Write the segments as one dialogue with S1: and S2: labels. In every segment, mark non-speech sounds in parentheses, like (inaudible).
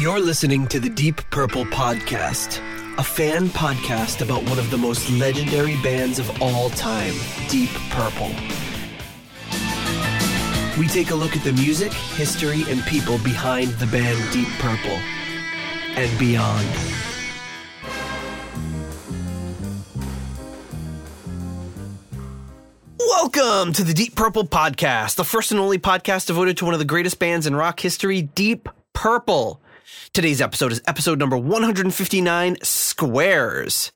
S1: You're listening to the Deep Purple Podcast, a fan podcast about one of the most legendary bands of all time, Deep Purple. We take a look at the music, history, and people behind the band Deep Purple and beyond. Welcome to the Deep Purple Podcast, the first and only podcast devoted to one of the greatest bands in rock history, Deep Purple. Today's episode is episode number 159 Squares.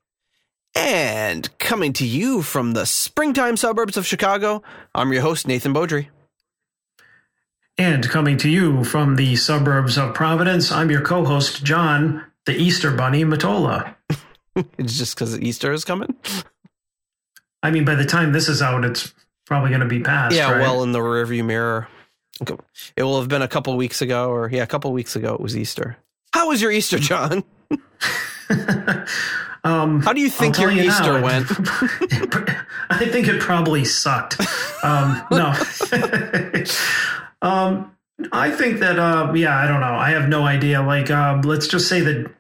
S1: And coming to you from the springtime suburbs of Chicago, I'm your host, Nathan Beaudry.
S2: And coming to you from the suburbs of Providence, I'm your co host, John, the Easter Bunny Matola. (laughs)
S1: it's just because Easter is coming?
S2: I mean, by the time this is out, it's probably going to be past.
S1: Yeah,
S2: right?
S1: well, in the rearview mirror. It will have been a couple weeks ago, or yeah, a couple weeks ago, it was Easter. How was your Easter, John? (laughs) (laughs)
S2: um,
S1: How do you think your
S2: you
S1: Easter
S2: now,
S1: went? (laughs)
S2: I think it probably sucked. Um, no. um, I think that, uh, yeah, I don't know. I have no idea. Like, uh, let's just say that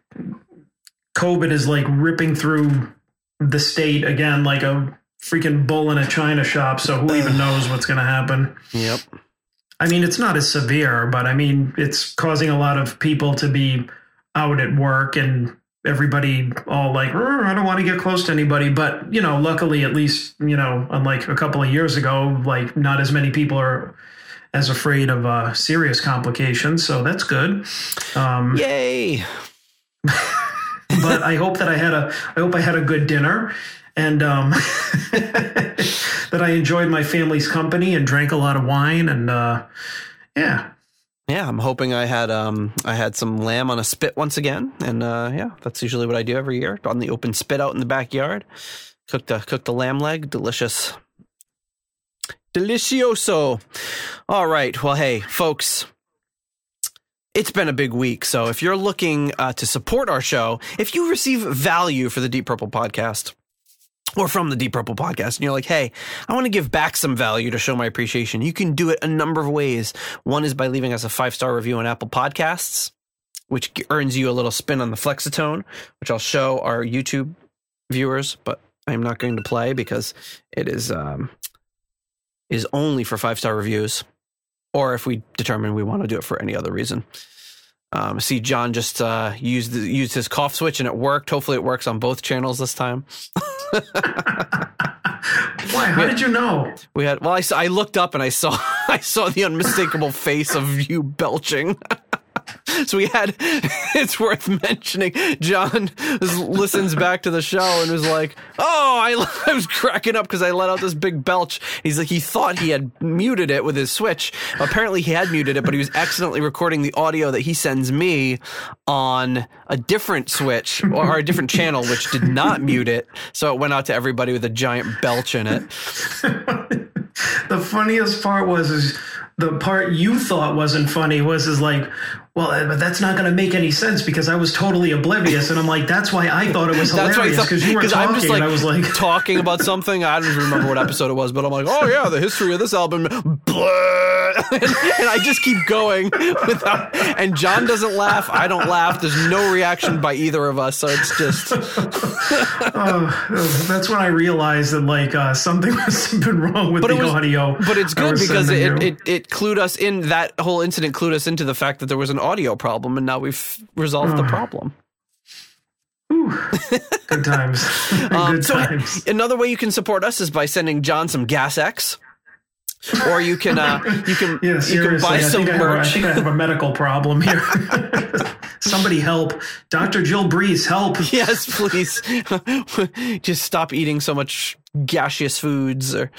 S2: COVID is like ripping through the state again, like a freaking bull in a china shop. So who even knows what's going to happen?
S1: Yep.
S2: I mean, it's not as severe, but I mean, it's causing a lot of people to be out at work and everybody all like, I don't want to get close to anybody. But, you know, luckily, at least, you know, unlike a couple of years ago, like not as many people are as afraid of uh, serious complications. So that's good. Um,
S1: Yay. (laughs)
S2: but I hope that I had a, I hope I had a good dinner and um, (laughs) that I enjoyed my family's company and drank a lot of wine and uh, yeah.
S1: Yeah, I'm hoping I had um I had some lamb on a spit once again, and uh, yeah, that's usually what I do every year on the open spit out in the backyard. Cooked a cooked a lamb leg, delicious, delicioso. All right, well, hey, folks, it's been a big week. So if you're looking uh, to support our show, if you receive value for the Deep Purple podcast or from the Deep Purple podcast, and you're like, hey, I want to give back some value to show my appreciation, you can do it a number of ways. One is by leaving us a five star review on Apple Podcasts, which earns you a little spin on the Flexatone, which I'll show our YouTube viewers, but I'm not going to play because it is um, is only for five star reviews or if we determine we want to do it for any other reason. Um, see, John just uh, used used his cough switch and it worked. Hopefully, it works on both channels this time. (laughs)
S2: Why? How did you know?
S1: We had well, I, I looked up and I saw (laughs) I saw the unmistakable face of you belching. (laughs) (laughs) so we had (laughs) it's worth mentioning john listens back to the show and was like oh i, (laughs) I was cracking up because i let out this big belch. He's like he thought he had muted it with his switch. Apparently he had muted it but he was accidentally recording the audio that he sends me on a different switch or a different channel which did not mute it. So it went out to everybody with a giant belch in it.
S2: The funniest part was is the part you thought wasn't funny was is like well, uh, but that's not going to make any sense because I was totally oblivious, and I'm like, that's why I thought it was (laughs) hilarious because you were talking,
S1: I'm just like,
S2: I was like (laughs)
S1: talking about something. I don't even remember what episode it was, but I'm like, oh yeah, the history of this album, (laughs) and, and I just keep going without. And John doesn't laugh. I don't laugh. There's no reaction by either of us, so it's just.
S2: oh, that's when I realized that like uh, something must have been wrong with
S1: but
S2: the
S1: was,
S2: audio.
S1: But it's good because it, it, it clued us in. That whole incident clued us into the fact that there was an audio problem, and now we've resolved the problem.
S2: Good times. (laughs)
S1: Um, so
S2: times.
S1: another way you can support us is by sending John some Gas X. or you can uh, you can
S2: Yeah,
S1: you can buy
S2: I
S1: some
S2: think, I, have, I
S1: merch.
S2: think I have a medical problem here. (laughs) Somebody help. Dr. Jill Breeze, help.
S1: yes, please. (laughs) Just stop eating so much gaseous foods or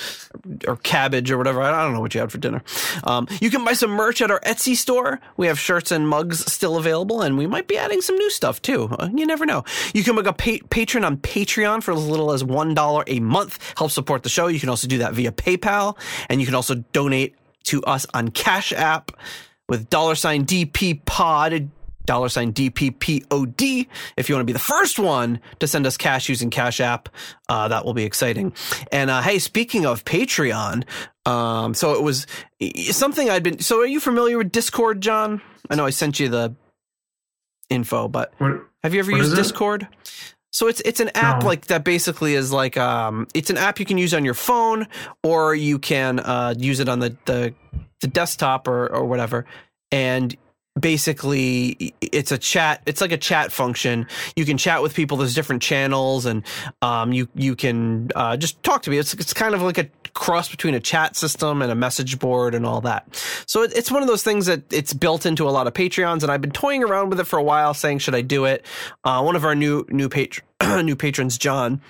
S1: or cabbage or whatever. I don't know what you had for dinner. Um, you can buy some merch at our Etsy store. We have shirts and mugs still available, and we might be adding some new stuff too. Uh, you never know. You can become a pa- patron on Patreon for as little as one dollar a month. Help support the show. You can also do that via PayPal, and you can also donate to us on Cash App with dollar sign DP Pod dollar sign DPPOD. If you want to be the first one to send us cash using Cash App, uh, that will be exciting. And uh, hey, speaking of Patreon, um, so it was something I'd been. So are you familiar with Discord, John? I know I sent you the info, but
S2: What?
S1: have you ever used? Discord? So it's it's an app
S2: No.
S1: like that. Basically, is like um, it's an app you can use on your phone, or you can uh, use it on the the, the desktop or or whatever. And basically, it's a chat. It's like a chat function. You can chat with people. There's different channels, and um, you you can uh, just talk to me. It's it's kind of like a cross between a chat system and a message board and all that. So it, it's one of those things that it's built into a lot of Patreons, and I've been toying around with it for a while, saying should I do it? Uh, one of our new new (clears throat) new patrons, John,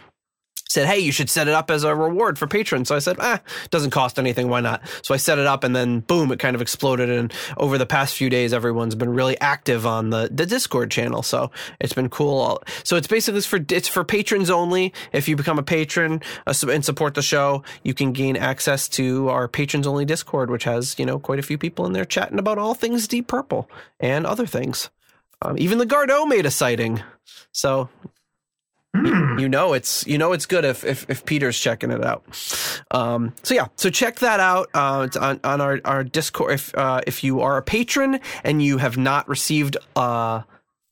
S1: said, "Hey, you should set it up as a reward for patrons." So I said, "Ah, doesn't cost anything. Why not?" So I set it up, and then boom, it kind of exploded. And over the past few days, everyone's been really active on the the Discord channel. So it's been cool. So it's basically for it's for patrons only. If you become a patron uh, and support the show, you can gain access to our patrons only Discord, which has you know quite a few people in there chatting about all things Deep Purple and other things. Um, even the Gardeau made a sighting. So
S2: Hmm.
S1: you know it's you know it's good if if, if Peter's checking it out. Um, so yeah, so check that out. Uh, it's on, on our our Discord. If uh, if you are a patron and you have not received uh,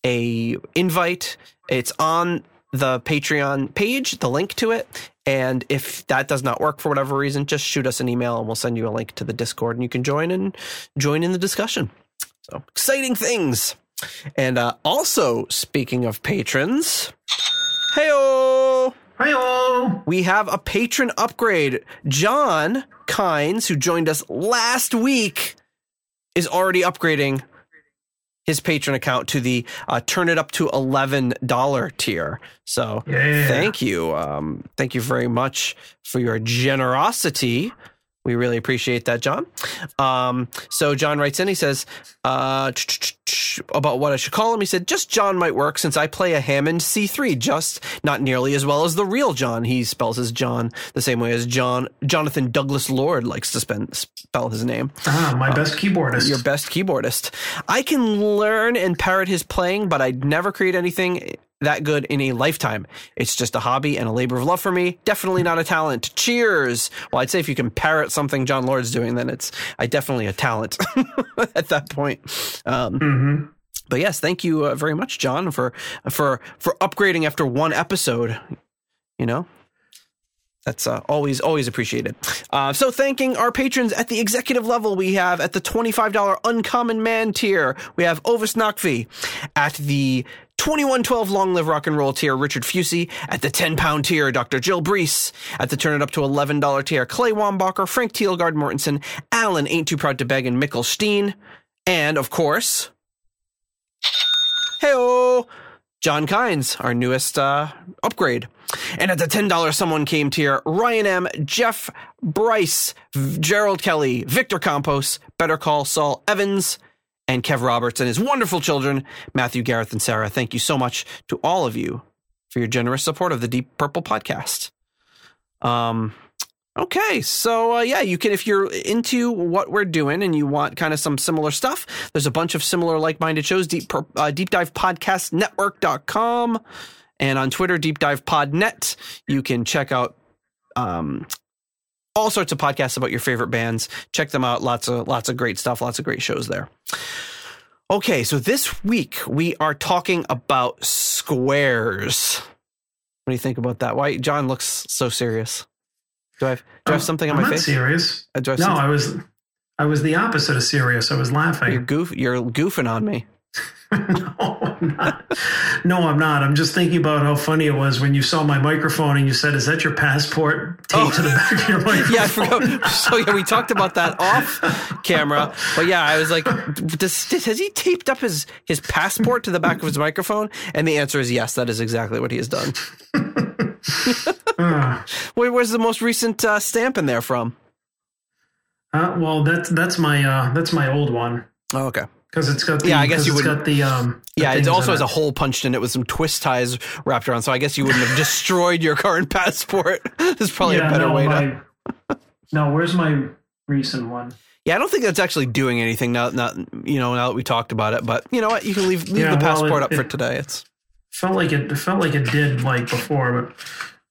S1: a invite, it's on the Patreon page, the link to it. And if that does not work for whatever reason, just shoot us an email and we'll send you a link to the Discord and you can join and join in the discussion. So exciting things. And uh, also, speaking of patrons, heyo,
S2: Hi-oh.
S1: we have a patron upgrade. Jon Kines, who joined us last week, is already upgrading his patron account to the uh, turn it up to $11 tier. So
S2: Yeah.
S1: thank you. Um, thank you very much for your generosity. We really appreciate that, John. Um, so John writes in, he says, uh, about what I should call him. He said, just John might work since I play a Hammond C3, just not nearly as well as the real John. He spells his John the same way as John, Jonathan Douglas Lord likes to spend, spell his name
S2: Ah, my best keyboardist.
S1: your best keyboardist. I can learn and parrot his playing, but I'd never create anything that good in a lifetime. It's just a hobby and a labor of love for me. Definitely not a talent. Cheers. Well, I'd say if you can parrot something Jon Lord's doing, then it's I definitely a talent (laughs) at that point. Um,
S2: hmm
S1: but yes, thank you uh, very much, John, for for for upgrading after one episode. You know, that's uh, always always appreciated. Uh, so, thanking our patrons at the executive level, we have at the twenty-five dollar uncommon man tier, we have Ovis Nakvi. At the twenty-one twelve long live rock and roll tier, Richard Fusey. At the ten pound tier, Dr. Jill Brees. At the turn it up to eleven dollar tier, Clay Wambacher, Frank Teelgard Mortensen, Alan ain't too proud to beg, and Mikkel Steen. And of course, Heyo! Jon Kines, our newest uh, upgrade. And at the $10 someone came tier, Ryan M., Jeff Bryce, Gerald Kelly, Victor Campos, Better Call Saul Evans, and Kev Roberts and his wonderful children, Matthew, Gareth, and Sarah. Thank you so much to all of you for your generous support of the Deep Purple podcast. Um, Okay, so uh, yeah, you can if you're into what we're doing and you want kind of some similar stuff. There's a bunch of similar like-minded shows. Deep uh, Deep Dive Podcast Network.com and on Twitter, Deep Dive Podnet. You can check out um, all sorts of podcasts about your favorite bands. Check them out. Lots of lots of great stuff. Lots of great shows there. Okay, so this week we are talking about squares. What do you think about that? Why John looks so serious? Do I have, do I have something on
S2: I'm
S1: my
S2: not
S1: face?
S2: serious.
S1: Uh, I
S2: No,
S1: something-
S2: I was, I was the opposite of serious. I was
S1: you're
S2: laughing.
S1: goof. You're goofing on me. (laughs)
S2: no, I'm not. No, I'm not. I'm just thinking about how funny it was when you saw my microphone and you said, "Is that your passport taped
S1: Oh.
S2: to the back of your microphone?" (laughs)
S1: Yeah, I forgot. (laughs) So yeah, we talked about that off camera. But yeah, I was like, does, has he taped up his his passport to the back of his microphone? And the answer is yes. That is exactly what he has done. Where, where's the most recent uh, stamp in there from?
S2: uh, well, that's that's my uh, that's my old one
S1: Oh, okay.
S2: Because it's got the,
S1: Yeah, I guess you wouldn't-
S2: got the um. the
S1: Yeah, it also has a hole punched in it with some twist ties wrapped around. So I guess you wouldn't have (laughs) destroyed your current passport. (laughs) There's probably
S2: yeah,
S1: a better
S2: no,
S1: way to.
S2: No, where's my recent one?
S1: Yeah, I don't think that's actually doing anything now. Now you know now that we talked about it, but you know what? You can leave leave
S2: Yeah,
S1: the
S2: well,
S1: passport
S2: it-
S1: up for
S2: it-
S1: today. It's
S2: Felt like it, it felt like it did like before, but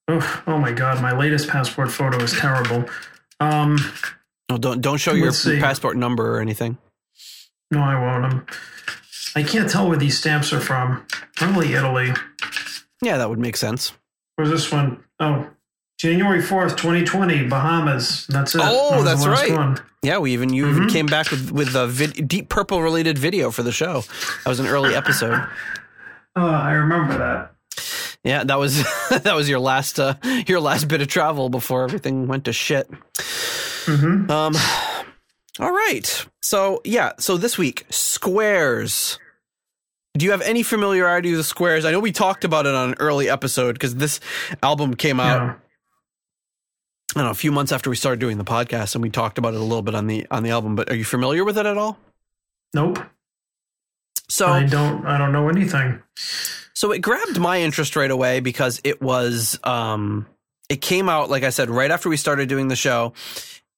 S2: oh, oh my god, my latest passport photo is terrible. Um,
S1: well, don't don't show your
S2: see.
S1: passport number or anything.
S2: No, I won't. I'm, I can't tell where these stamps are from. Probably Italy.
S1: Yeah, that would make sense.
S2: Where's this one? Oh, January 4th, 2020, Bahamas. That's it.
S1: Oh,
S2: That
S1: that's right.
S2: One.
S1: Yeah, we even you even
S2: Mhm.
S1: came back with with a vid, Deep Purple related video for the show. That was an early (laughs) episode.
S2: Oh, I remember that.
S1: Yeah, that was (laughs) that was your last uh, your last bit of travel before everything went to shit.
S2: hmm
S1: Um, all right. So yeah, so this week squares. Do you have any familiarity with squares? I know we talked about it on an early episode because this album came out.
S2: Yeah.
S1: I don't know a few months after we started doing the podcast, and we talked about it a little bit on the on the album. But are you familiar with it at all?
S2: Nope.
S1: So
S2: I don't. I don't know anything.
S1: So it grabbed my interest right away because it was um it came out like I said right after we started doing the show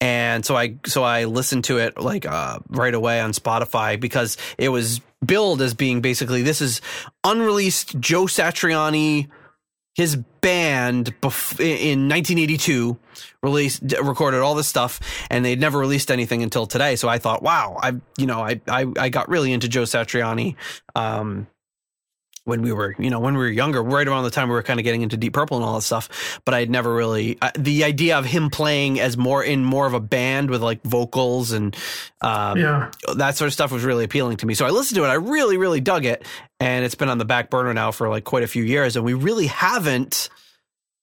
S1: and so I so I listened to it like uh right away on Spotify because it was billed as being basically this is unreleased Joe Satriani his band bef- in 1982 released recorded all this stuff and they'd never released anything until today. So i thought wow i you know i i, I got really into joe satriani um when we were, you know, when we were younger, right around the time we were kind of getting into Deep Purple and all that stuff. But I'd never really uh, the idea of him playing as more in more of a band with like vocals and um,
S2: Yeah.
S1: that sort of stuff was really appealing to me. So I listened to it. I really, really dug it, and it's been on the back burner now for like quite a few years. And we really haven't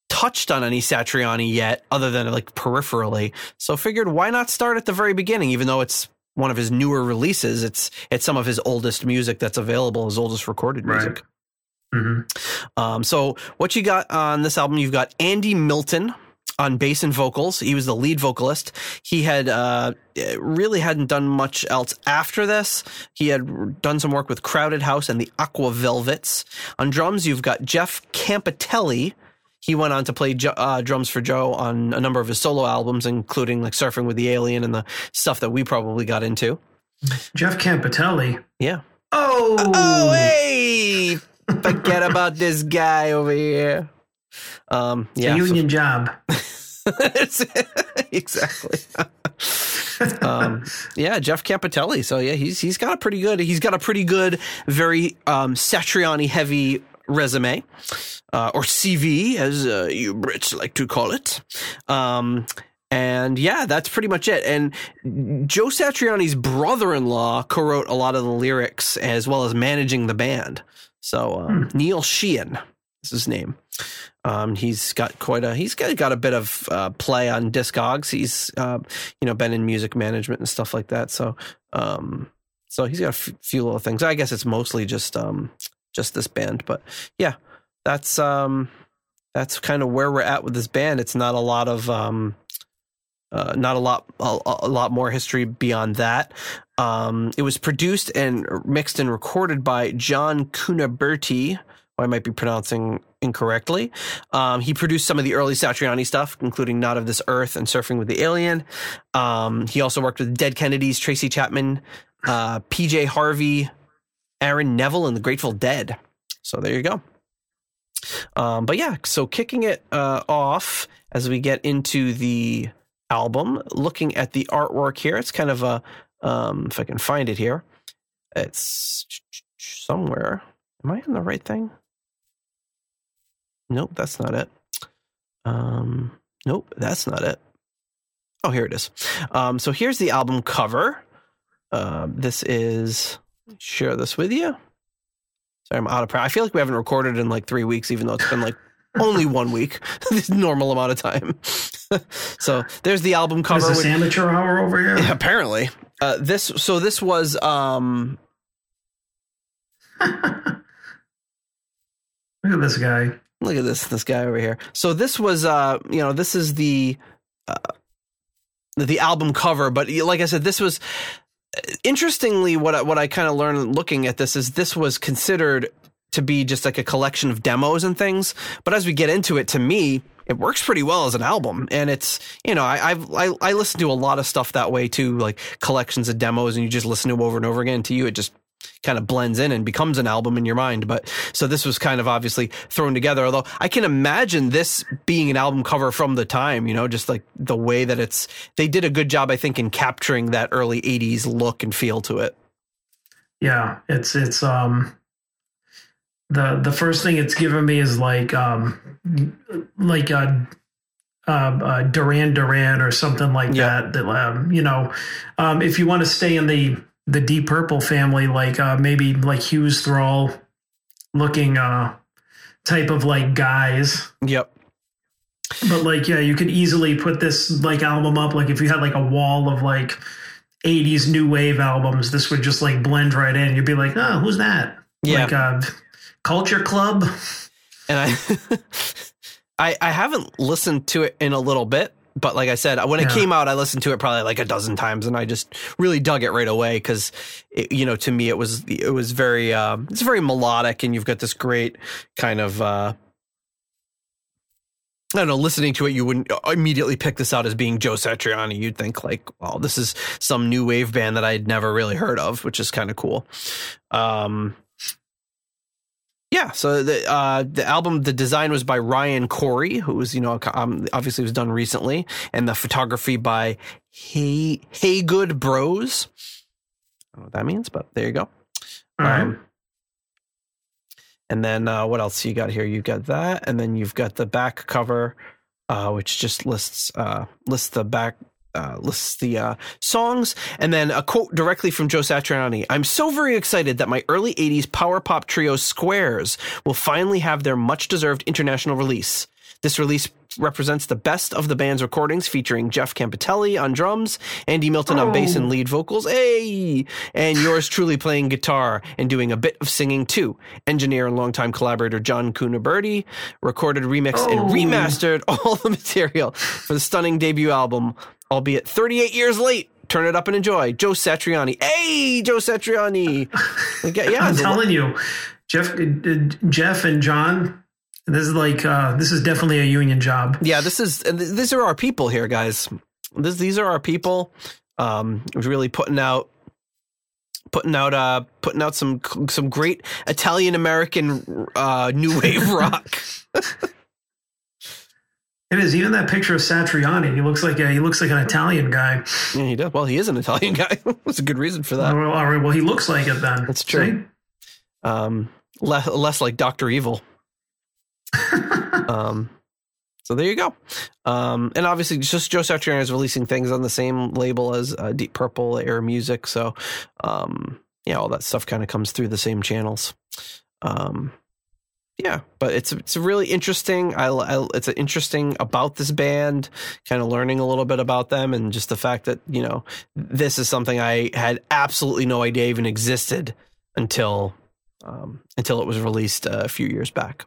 S1: touched on any Satriani yet, other than like peripherally. So figured why not start at the very beginning, even though it's one of his newer releases. It's it's some of his oldest music that's available, his oldest recorded
S2: Right.
S1: music.
S2: Hmm
S1: Um, so what you got on this album? You've got Andy Milton on bass and vocals. He was the lead vocalist. He had uh, really hadn't done much else after this. He had done some work with Crowded House and the Aqua Velvets. On drums, you've got Jeff Campitelli. He went on to play uh, drums for Joe on a number of his solo albums, including like Surfing with the Alien and the stuff that we probably got into.
S2: Jeff Campitelli.
S1: Yeah.
S2: Oh.
S1: Oh, hey! Forget about this guy over here. Um,
S2: It's
S1: yeah,
S2: a union job. (laughs)
S1: Exactly. um, yeah, Jeff Campitelli. So yeah, he's he's got a pretty good. He's got a pretty good, very um, Satriani heavy resume, uh, or CV as uh, you Brits like to call it. Um, and yeah, that's pretty much it. And Joe Satriani's brother-in-law co-wrote a lot of the lyrics as well as managing the band. So um, Neil Sheehan is his name. Um, he's got quite a he's got, got a bit of uh, play on Discogs. He's uh, you know been in music management and stuff like that. So um, so he's got a f- few little things. I guess it's mostly just um, just this band, but yeah, that's um, that's kind of where we're at with this band. It's not a lot of um, uh, not a lot a, a lot more history beyond that. Um, it was produced and mixed and recorded by John Cuniberti. I might be pronouncing incorrectly. Um, he produced some of the early Satriani stuff, including Not of This Earth and Surfing with the Alien. Um, he also worked with Dead Kennedys, Tracy Chapman, uh, PJ Harvey, Aaron Neville, and the Grateful Dead. So there you go. Um, but yeah, so kicking it uh, off as we get into the album, looking at the artwork here, it's kind of a, um, if I can find it here, it's somewhere. Am I in the right thing? Nope, that's not it. Um, nope, that's not it. Oh, here it is. Um, so here's the album cover. Um, this is share this with you. Sorry, I'm out of practice. I feel like we haven't recorded in like three weeks, even though it's been like only one week, (laughs) this normal amount of time. (laughs) so there's the album
S2: Is
S1: cover. with-
S2: amateur hour over here?
S1: yeah, apparently, uh, this. So this was um, (laughs)
S2: Look at this guy.
S1: Look at this this guy over here. So this was uh you know this is the uh, the album cover, but like I said, this was interestingly what I, what I kind of learned looking at this is this was considered to be just like a collection of demos and things. But as we get into it, to me, it works pretty well as an album, and it's you know I I've, I I listen to a lot of stuff that way too, like collections of demos, and you just listen to them over and over again. To you, it just kind of blends in and becomes an album in your mind. But so this was kind of obviously thrown together. Although I can imagine this being an album cover from the time, you know, just like the way that it's. They did a good job, I think, in capturing that early '80s look and feel to it.
S2: yeah, it's it's um the the first thing it's given me is like um like a uh, uh, Duran Duran or something like
S1: Yeah.
S2: that. That um, you know, um, if you want to stay in the the Deep Purple family, like uh, maybe like Hughes Thrall looking uh, type of like guys.
S1: Yep.
S2: But like, yeah, you could easily put this like album up. Like if you had like a wall of like 80s new wave albums, this would just like blend right in. You'd be like, oh, who's that?
S1: Yeah.
S2: Like uh, Culture Club.
S1: and I, (laughs) I I haven't listened to it in a little bit, but like I said, when it
S2: Yeah.
S1: came out, I listened to it probably like a dozen times, and I just really dug it right away because, you know, to me it was it was very um, it's very melodic, and you've got this great kind of. Uh, I don't know. Listening to it, you wouldn't immediately pick this out as being Joe Satriani. You'd think like, "Well, this is some new wave band that I'd never really heard of," which is kind of cool. Um, yeah, so the uh, the album, the design was by Ryan Corey, who was you know um, obviously was done recently, and the photography by Hey Hey Good Bros. I don't know what that means, but there you go.
S2: All right.
S1: Um, and then uh, what else you got here? You've got that, and then you've got the back cover, uh, which just lists uh, lists the back uh, lists the uh, songs, and then a quote directly from Joe Satriani. I'm so very excited that my early '80s power pop trio Squares will finally have their much deserved international release. This release represents the best of the band's recordings featuring Jeff Campitelli on drums, Andy Milton on bass and lead vocals, hey, and yours truly playing guitar and doing a bit of singing too. Engineer and longtime collaborator John Cuniberti recorded, remixed, and
S2: Oh.
S1: remastered (laughs) all the material for the stunning debut album, albeit 38 years late. Turn it up and enjoy. Joe Satriani. Hey, Joe Satriani. (laughs) Yeah,
S2: I'm telling you, Jeff, uh, Jeff and John. This is like uh, this is definitely a union job.
S1: Yeah, this is these are our people here, guys. This, these are our people. Um, really putting out, putting out, uh, putting out some some great Italian American uh, new wave (laughs) rock. (laughs)
S2: It is even that picture of Satriani. He looks like a, he looks like an Italian guy.
S1: yeah, he does. Well, he is an Italian guy. (laughs) That's a good reason for that.
S2: well, all right, well, he looks like it then.
S1: That's true. Um, less less like Doctor Evil. (laughs) um, so there you go. Um, and obviously, just Joe Satriani is releasing things on the same label as uh, Deep Purple, earMUSIC. So, um, yeah, all that stuff kind of comes through the same channels. Um, yeah, but it's it's really interesting. I, I it's interesting about this band, kind of learning a little bit about them, and just the fact that you know this is something I had absolutely no idea even existed until um, until it was released uh, a few years back.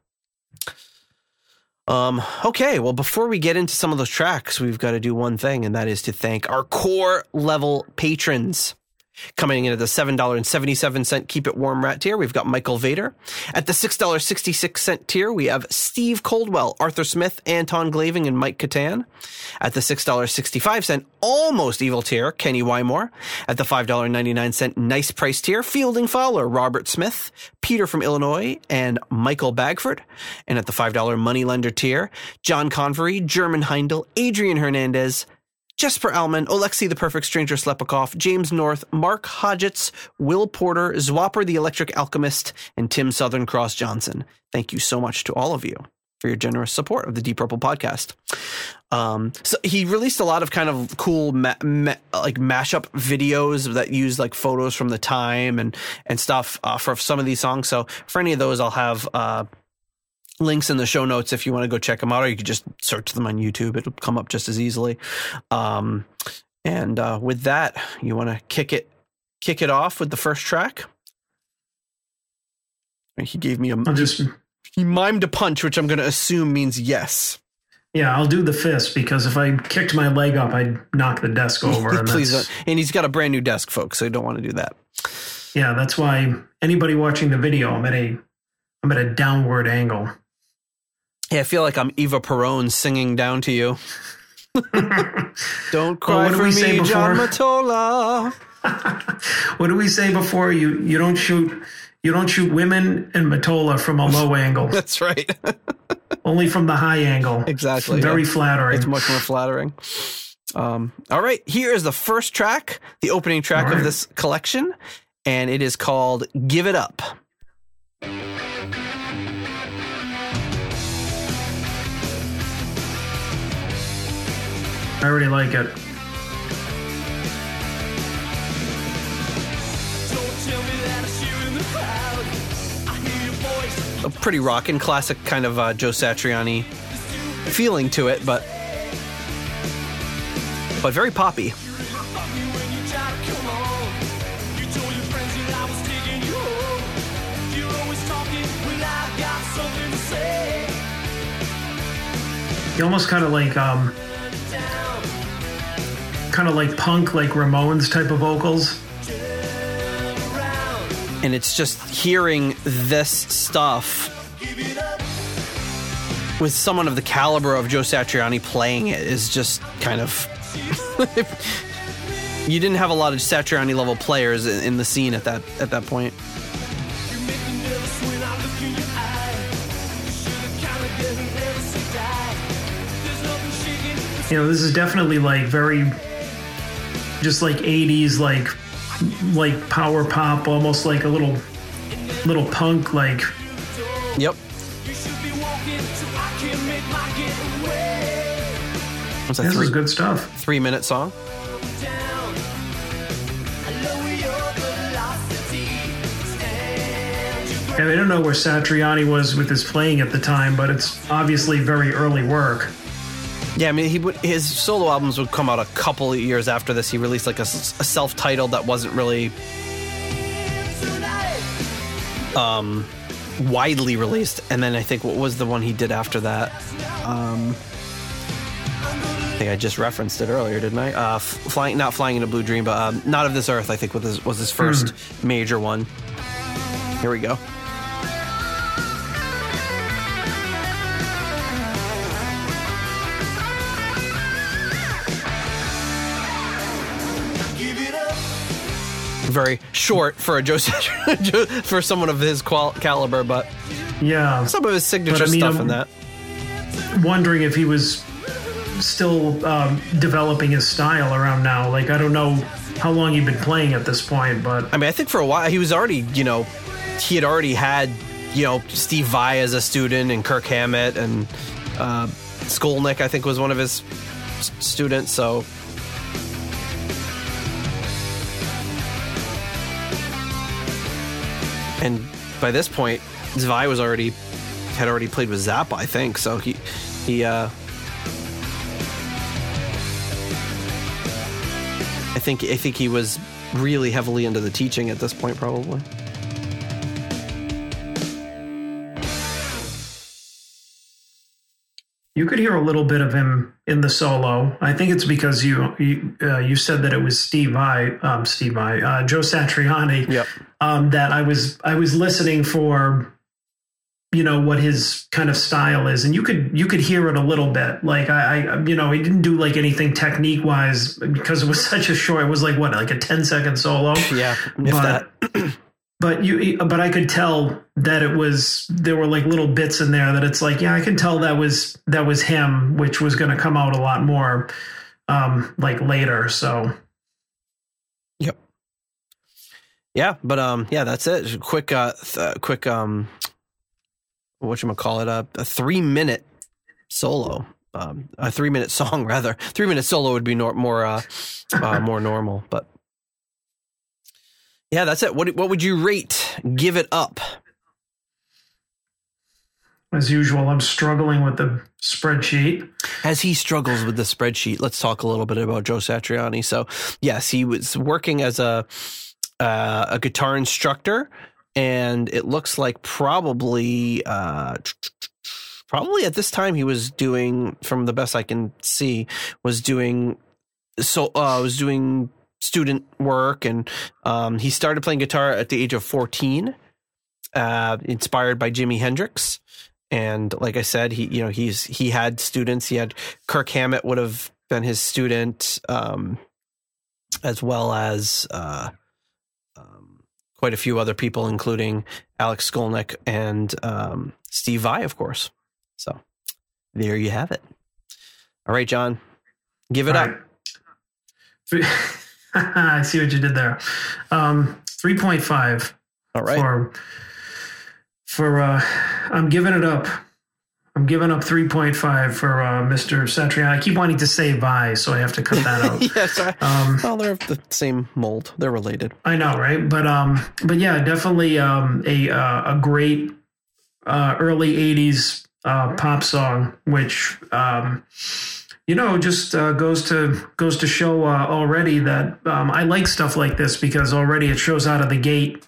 S1: Um, okay, well, before we get into some of those tracks, we've got to do one thing, and that is to thank our core level patrons. Coming in at the $7.77 Keep It Warm Rat tier, we've got Michael Vader. At the $6.66 tier, we have Steve Coldwell, Arthur Smith, Anton Glaving, and Mike Catan. At the $6.65 Almost Evil tier, Kenny Wymore. At the $5.99 Nice Price tier, Fielding Fowler, Robert Smith, Peter from Illinois, and Michael Bagford. And at the $5 Moneylender tier, John Convery, German Heindel, Adrian Hernandez, Jesper Alman, Alexei the Perfect Stranger Slepikoff, James North, Mark Hodgetts, Will Porter, Zwapper the Electric Alchemist, and Tim Southern Cross Johnson. Thank you so much to all of you for your generous support of the Deep Purple podcast. Um, so he released a lot of kind of cool ma- ma- like mashup videos that use like photos from the time and and stuff uh, for some of these songs. So for any of those, I'll have uh, links in the show notes if you want to go check them out, or you could just search them on YouTube. It'll come up just as easily. Um, and uh, with that, you want to kick it kick it off with the first track. He gave me a
S2: just
S1: he mimed a punch, which I'm going to assume means yes.
S2: yeah, I'll do the fist because if I kicked my leg up, I'd knock the desk (laughs) over. and
S1: Please, don't- and he's got a brand new desk, folks, so you don't want to do that.
S2: yeah, that's why anybody watching the video, I'm at a I'm at a downward angle.
S1: Yeah, I feel like I'm Eva Perón singing down to you. (laughs) Don't cry
S2: what
S1: for
S2: we say
S1: me, John? Matola. (laughs)
S2: what do we say before? You you don't shoot you don't shoot women and Matola from a low angle, (laughs)
S1: That's right.
S2: only from the high angle.
S1: exactly.
S2: Very
S1: yeah.
S2: flattering.
S1: It's much more flattering. Um, all right, here is the first track, the opening track
S2: All
S1: of this collection, and it is called Give It Up.
S2: I already like it.
S1: A pretty rockin' classic kind of uh, Joe Satriani feeling to it, but but very poppy.
S2: You almost kind of like um, kind of like punk, like Ramones type of vocals.
S1: And it's just hearing this stuff with someone of the caliber of Joe Satriani playing it is just kind of. (laughs) you didn't have a lot of Satriani level players in, the scene at that at that point.
S2: You know, this is definitely like very, just like '80s, like like power pop, almost like a little little punk, like
S1: Yep. What's that
S2: this
S1: three
S2: is good stuff.
S1: three minute song?
S2: And I don't know where Satriani was with his playing at the time, but it's obviously very early work.
S1: Yeah, I mean, he would his solo albums would come out a couple of years after this. He released like a self-titled that wasn't really um widely released, and then I think what was the one he did after that? Um, I think I just referenced it earlier, didn't I? Uh, flying, not flying in a blue dream, but um, not of this earth. I think was his, was his first major one. Here we go. Very short for a Joe (laughs) for someone of his qual- caliber, but
S2: Yeah,
S1: some of his signature
S2: I mean,
S1: stuff
S2: I'm-
S1: in that.
S2: wondering if he was still um, developing his style around now. Like I don't know how long he'd been playing at this point, but
S1: I mean, I think for a while he was already, you know, he had already had, you know, Steve Vai as a student and Kirk Hammett and uh, Skolnick, I think, was one of his students. So, by this point, Vai was already had already played with Zappa, I think. So he he. uh I think I think he was really heavily into the teaching at this point, probably.
S2: You could hear a little bit of him in the solo. I think it's because you you, uh, you said that it was Steve I um, Steve Vai, uh, Joe Satriani.
S1: Yep.
S2: um, that I was I was listening for you know what his kind of style is and you could you could hear it a little bit like I, I you know he didn't do like anything technique wise because it was (laughs) such a short it was like what like a 10 second solo
S1: Yeah,
S2: but
S1: that. (clears throat)
S2: but you but I could tell that it was there were like little bits in there that it's like yeah I can tell that was that was him which was going to come out a lot more um like later so
S1: Yep. Yeah, but um, yeah, that's it. Quick, uh, th- uh, quick, um, what you gonna call it? Uh, a three minute solo. Um, a three minute (laughs) song rather. Three minute solo would be nor- more, uh, uh, more normal. But yeah, that's it. What what would you rate? Give it up.
S2: as usual I'm struggling with the spreadsheet
S1: As he struggles with the spreadsheet, let's talk a little bit about Joe Satriani. So, yes, he was working as a uh, a guitar instructor, and it looks like probably uh, probably at this time he was doing, from the best I can see, was doing so uh, was doing student work, and um, he started playing guitar at the age of fourteen, uh, inspired by Jimi Hendrix and like I said, he you know he's he had students. He had Kirk Hammett would have been his student, um, as well as uh, um, quite a few other people, including Alex Skolnick and um, Steve Vai, of course. So there you have it. All right, John, give it
S2: All
S1: up.
S2: right. (laughs) (laughs) I see what you did there. Um, Three point five.
S1: All right.
S2: For for uh, I'm giving it up. I'm giving up 3.5 for uh, Mr. Satriani. I keep wanting to say Vai, so I have to cut that out. (laughs)
S1: yes. I,
S2: Um,
S1: well, they're of the same mold. They're related.
S2: I know, right? But um, but yeah, definitely um, a uh, a great uh, early '80s uh, pop song, which um, you know just uh, goes to goes to show uh, already that um, I like stuff like this because already it shows out of the gate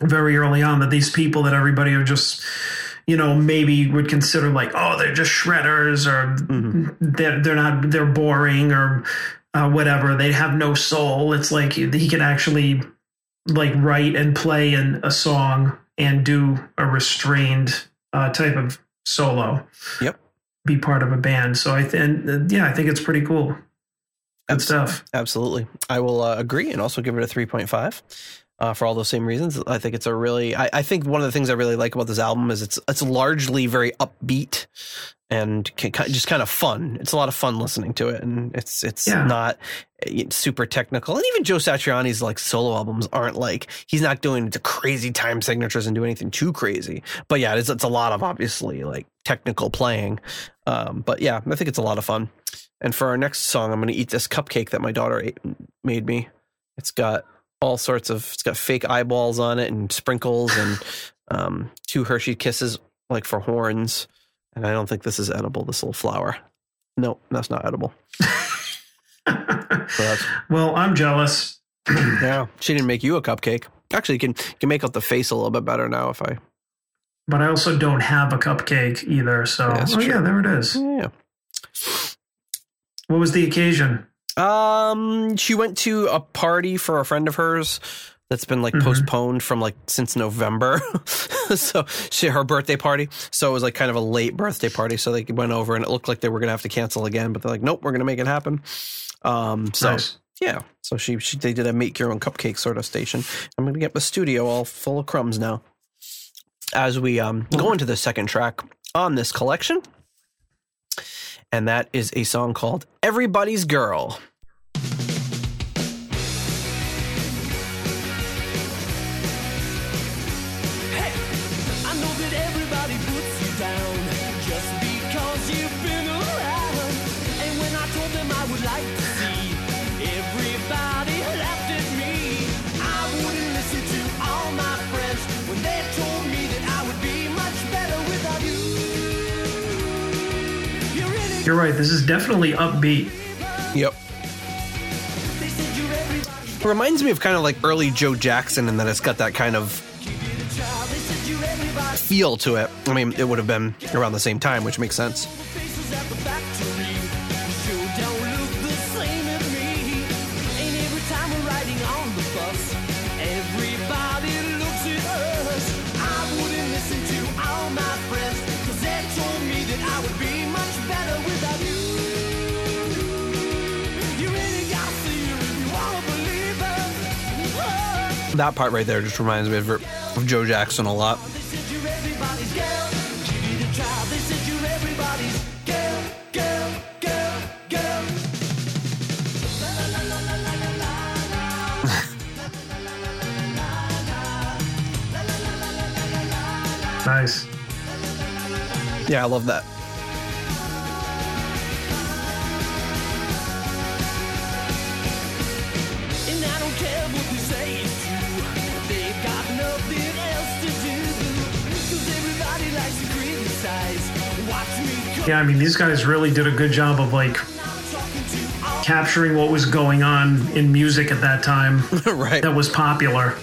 S2: very early on that these people that everybody are just you know maybe would consider like oh they're just shredders or
S1: Mhm.
S2: they're they're not they're boring or uh, whatever they have no soul it's like he can actually like write and play in a song and do a restrained uh, type of solo
S1: Yep.
S2: Be part of a band so i think yeah i think it's pretty cool good
S1: Abs-
S2: stuff
S1: Absolutely. I will uh, agree and also give it a 3.5 uh, for all those same reasons. I think it's a really, I, I think one of the things I really like about this album is it's, it's largely very upbeat and can, just kind of fun. It's a lot of fun listening to it. And it's, it's
S2: Yeah.
S1: not uh, super technical. And even Joe Satriani's like solo albums aren't like, he's not doing the crazy time signatures and do anything too crazy. But yeah, it's, it's a lot of obviously like technical playing. Um, but yeah, I think it's a lot of fun. And for our next song, I'm going to eat this cupcake that my daughter ate, made me. It's got all sorts of, it's got fake eyeballs on it and sprinkles and (sighs) um, two Hershey kisses like for horns. And I don't think this is edible, this little flower. No, that's not edible. (laughs) That's,
S2: well i'm jealous (clears throat)
S1: yeah, she didn't make you a cupcake. Actually, you can, you can make out the face a little bit better now if I.
S2: but i also don't have a cupcake either so
S1: Yeah, that's
S2: oh
S1: true.
S2: yeah there it is
S1: Yeah.
S2: what was the occasion
S1: Um, she went to a party for a friend of hers that's been like
S2: Mhm.
S1: postponed from like since November. (laughs) so she her birthday party. So it was like kind of a late birthday party. So they went over and it looked like they were gonna have to cancel again, but they're like, nope, we're gonna make it happen. Um, so
S2: Nice.
S1: yeah, so she, she they did a make your own cupcake sort of station. I'm gonna get the studio all full of crumbs now. As we um go into the second track on this collection, and that is a song called "Everybody's Girl."
S2: You're right this is definitely upbeat
S1: Yep. It reminds me of kind of like early Joe Jackson, and that it's got that kind of feel to it. I mean, it would have been around the same time, which makes sense.
S3: That
S1: part right there just reminds me of, of Joe Jackson a lot.
S2: Nice.
S1: Yeah, I love
S3: girl.
S2: Yeah i mean these guys really did a good job of like
S3: talking to all
S2: capturing what was going on in music at that time (laughs)
S1: right.
S2: that was popular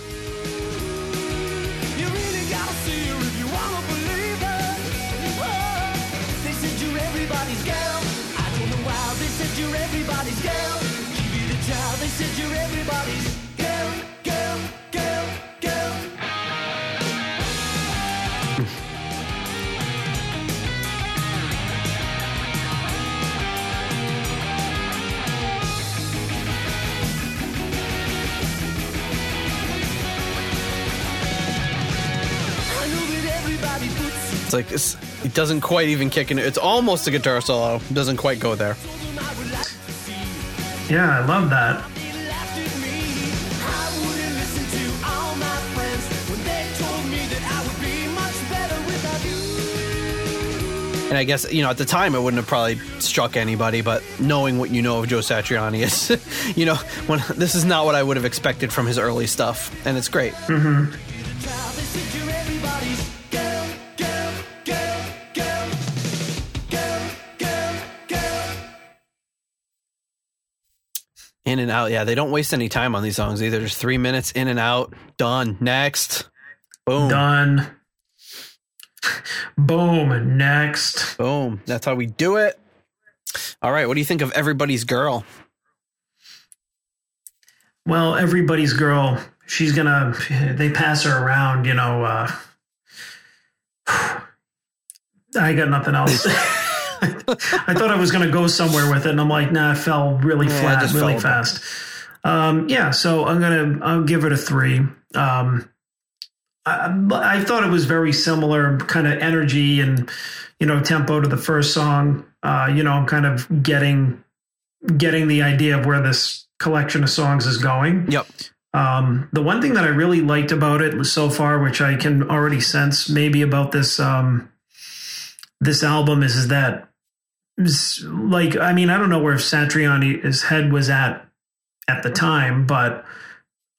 S1: It's like it's, it doesn't quite even kick in. It's almost a guitar solo. It doesn't quite go there.
S2: Yeah, I love that.
S1: And I guess, you know, at the time it wouldn't have probably struck anybody, but knowing what you know of Joe Satriani is, (laughs) you know, when, this is not what I would have expected from his early stuff. And it's great.
S3: Mm-hmm.
S1: In and out, yeah, they don't waste any time on these songs either. Just three minutes in and out, done. Next, boom,
S2: Done. (laughs) Boom. Next.
S1: boom. That's how we do it. All right, what do you think of Everybody's Girl?
S2: Well, everybody's girl. She's gonna. They pass her around. You know. Uh, (sighs) I got nothing else. (laughs) I thought I was gonna go somewhere with it, and I'm like, nah, it fell really
S1: Yeah,
S2: flat, really fast. Um, yeah, so I'm gonna. I'll give it a three. Um, I, I thought it was very similar kind of energy and you know tempo to the first song. Uh, you know, I'm kind of getting getting the idea of where this collection of songs is going.
S1: Yep.
S2: Um, the one thing that I really liked about it so far, which I can already sense maybe about this um, this album, is, is that like I mean I don't know where Satriani's head was at at the time, but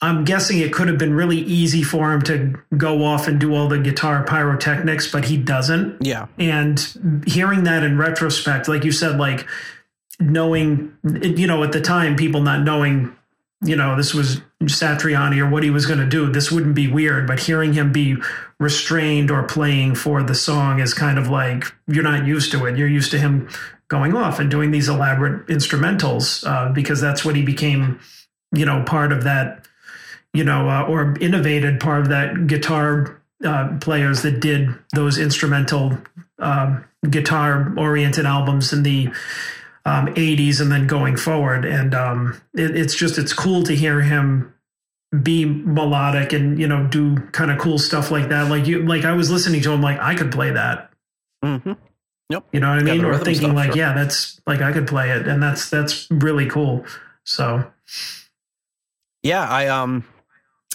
S2: I'm guessing it could have been really easy for him to go off and do all the guitar pyrotechnics, but he doesn't.
S1: Yeah.
S2: And hearing that in retrospect, like you said, like knowing, you know, at the time, people not knowing, you know, this was Satriani or what he was going to do, this wouldn't be weird. But hearing him be restrained or playing for the song is kind of like you're not used to it. You're used to him going off and doing these elaborate instrumentals uh, because that's what he became, you know, part of that, you know, uh, or innovated part of that guitar uh, players that did those instrumental um, guitar oriented albums in the um, 80s and then going forward. And um, it, it's just, it's cool to hear him be melodic and, you know, do kind of cool stuff like that. Like you, like I was listening to him, like I could play that.
S1: hmm Yep.
S2: You know what I mean? Or thinking
S1: stuff,
S2: like,
S1: sure.
S2: yeah, that's like I could play it, and that's that's really cool. So
S1: Yeah, I um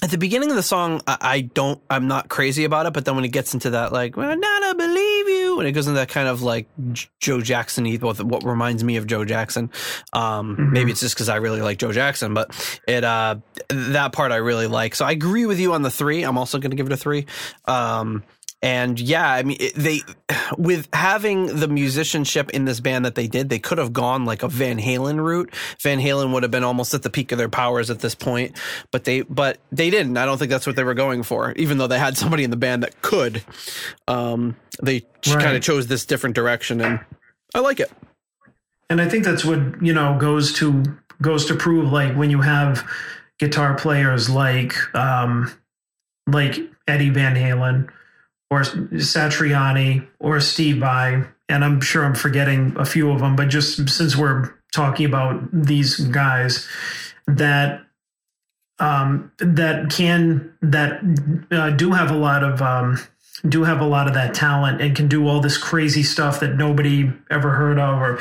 S1: at the beginning of the song, I, I don't, I'm not crazy about it, but then when it gets into that, like, well, not I believe you, when it goes into that kind of like J- Joe Jackson, what, what reminds me of Joe Jackson. Um,
S2: Mhm.
S1: maybe it's just because I really like Joe Jackson, but it, uh, that part I really like. So I agree with you on the three. I'm also going to give it a three. Um, and yeah, I mean, they, (sighs) with having the musicianship in this band that they did, they could have gone like a Van Halen route. Van Halen would have been almost at the peak of their powers at this point, but they, but they didn't. I don't think that's what they were going for, even though they had somebody in the band that could. Um, they
S2: Right.
S1: kind of chose this different direction, and I like it.
S2: and I think that's what you know goes to goes to prove like when you have guitar players like um like Eddie Van Halen or Satriani or Steve Vai and I'm sure I'm forgetting a few of them but just since we're talking about these guys that um that can that uh, do have a lot of um do have a lot of that talent and can do all this crazy stuff that nobody ever heard of or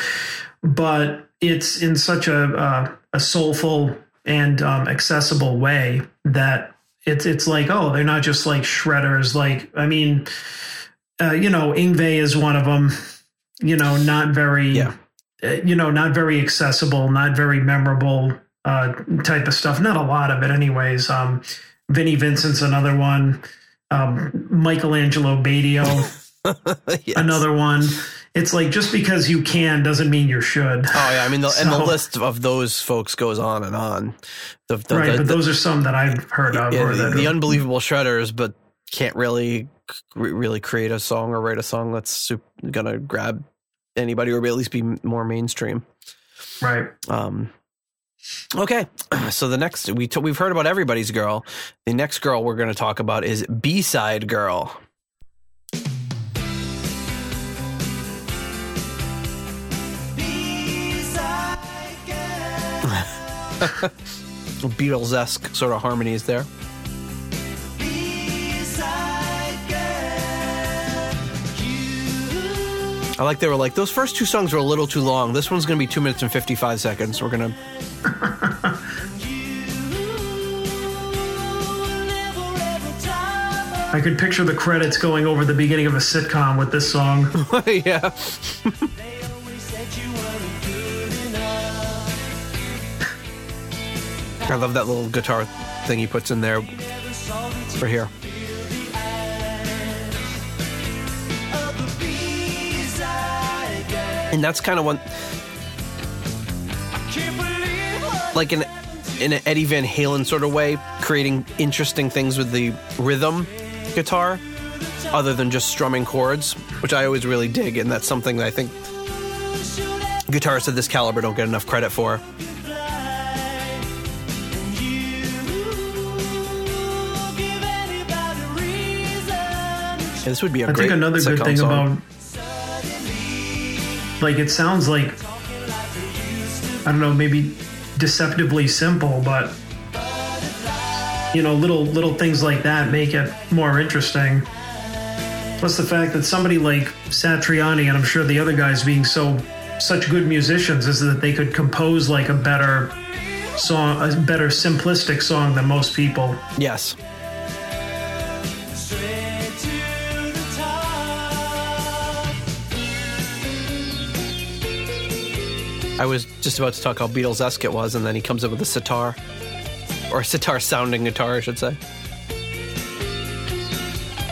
S2: but it's in such a uh, a soulful and um, accessible way that it's it's like oh they're not just like shredders like I mean uh, you know Yngwie is one of them you know not very
S1: Yeah.
S2: uh, you know not very accessible not very memorable uh, type of stuff not a lot of it anyways um, Vinnie Vincent's another one um, Michael Angelo Batio (laughs)
S1: Yes.
S2: another one. It's like just because you can doesn't mean you should.
S1: Oh yeah, I mean, the, and the (laughs) list of those folks goes on and on. The, the,
S2: right, but those are some that I've heard of.
S1: yeah,
S2: or
S1: the, the unbelievable shredders, but can't really really create a song or write a song that's sup- gonna grab anybody or at least be more mainstream.
S2: right.
S1: Um, okay, (clears throat) so the next we t- we've heard about everybody's girl. The next girl we're going to talk about is B side girl. (laughs) Beatles esque sort of harmonies there. I like they were like those first two songs were a little too long. This one's going to be two minutes and fifty five seconds. We're gonna
S2: I could picture the credits going over the beginning of a sitcom with this song. (laughs) (laughs)
S1: yeah. I love that little guitar thing he puts in there for here. And that's kind of one like in in an Eddie Van Halen sort of way, creating interesting things with the rhythm guitar, other than just strumming chords, which I always really dig, and that's something that I think guitarists of this caliber don't get enough credit for. And this would be a
S2: I
S1: great song.
S2: I think another good thing
S1: song.
S2: about like it sounds like I don't know, maybe deceptively simple, but you know, little little things like that make it more interesting. Plus the fact that somebody like Satriani and I'm sure the other guys being so such good musicians is that they could compose like a better song, a better simplistic song than most people.
S1: yes. I was just about to talk how Beatles-esque it was, and then he comes up with a sitar, or a sitar-sounding guitar, I should say.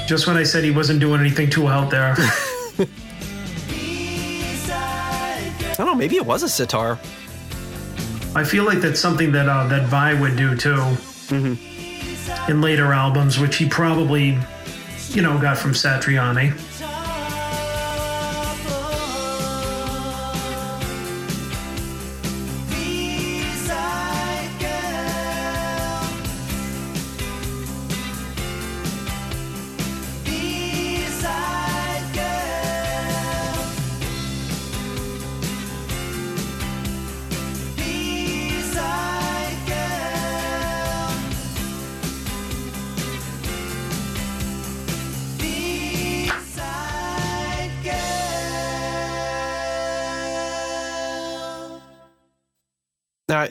S2: Just when I said he wasn't doing anything too out there. (laughs)
S1: I don't know. Maybe it was a sitar.
S2: I feel like that's something that uh, that Vai would do too. In later albums, which he probably, you know, got from Satriani.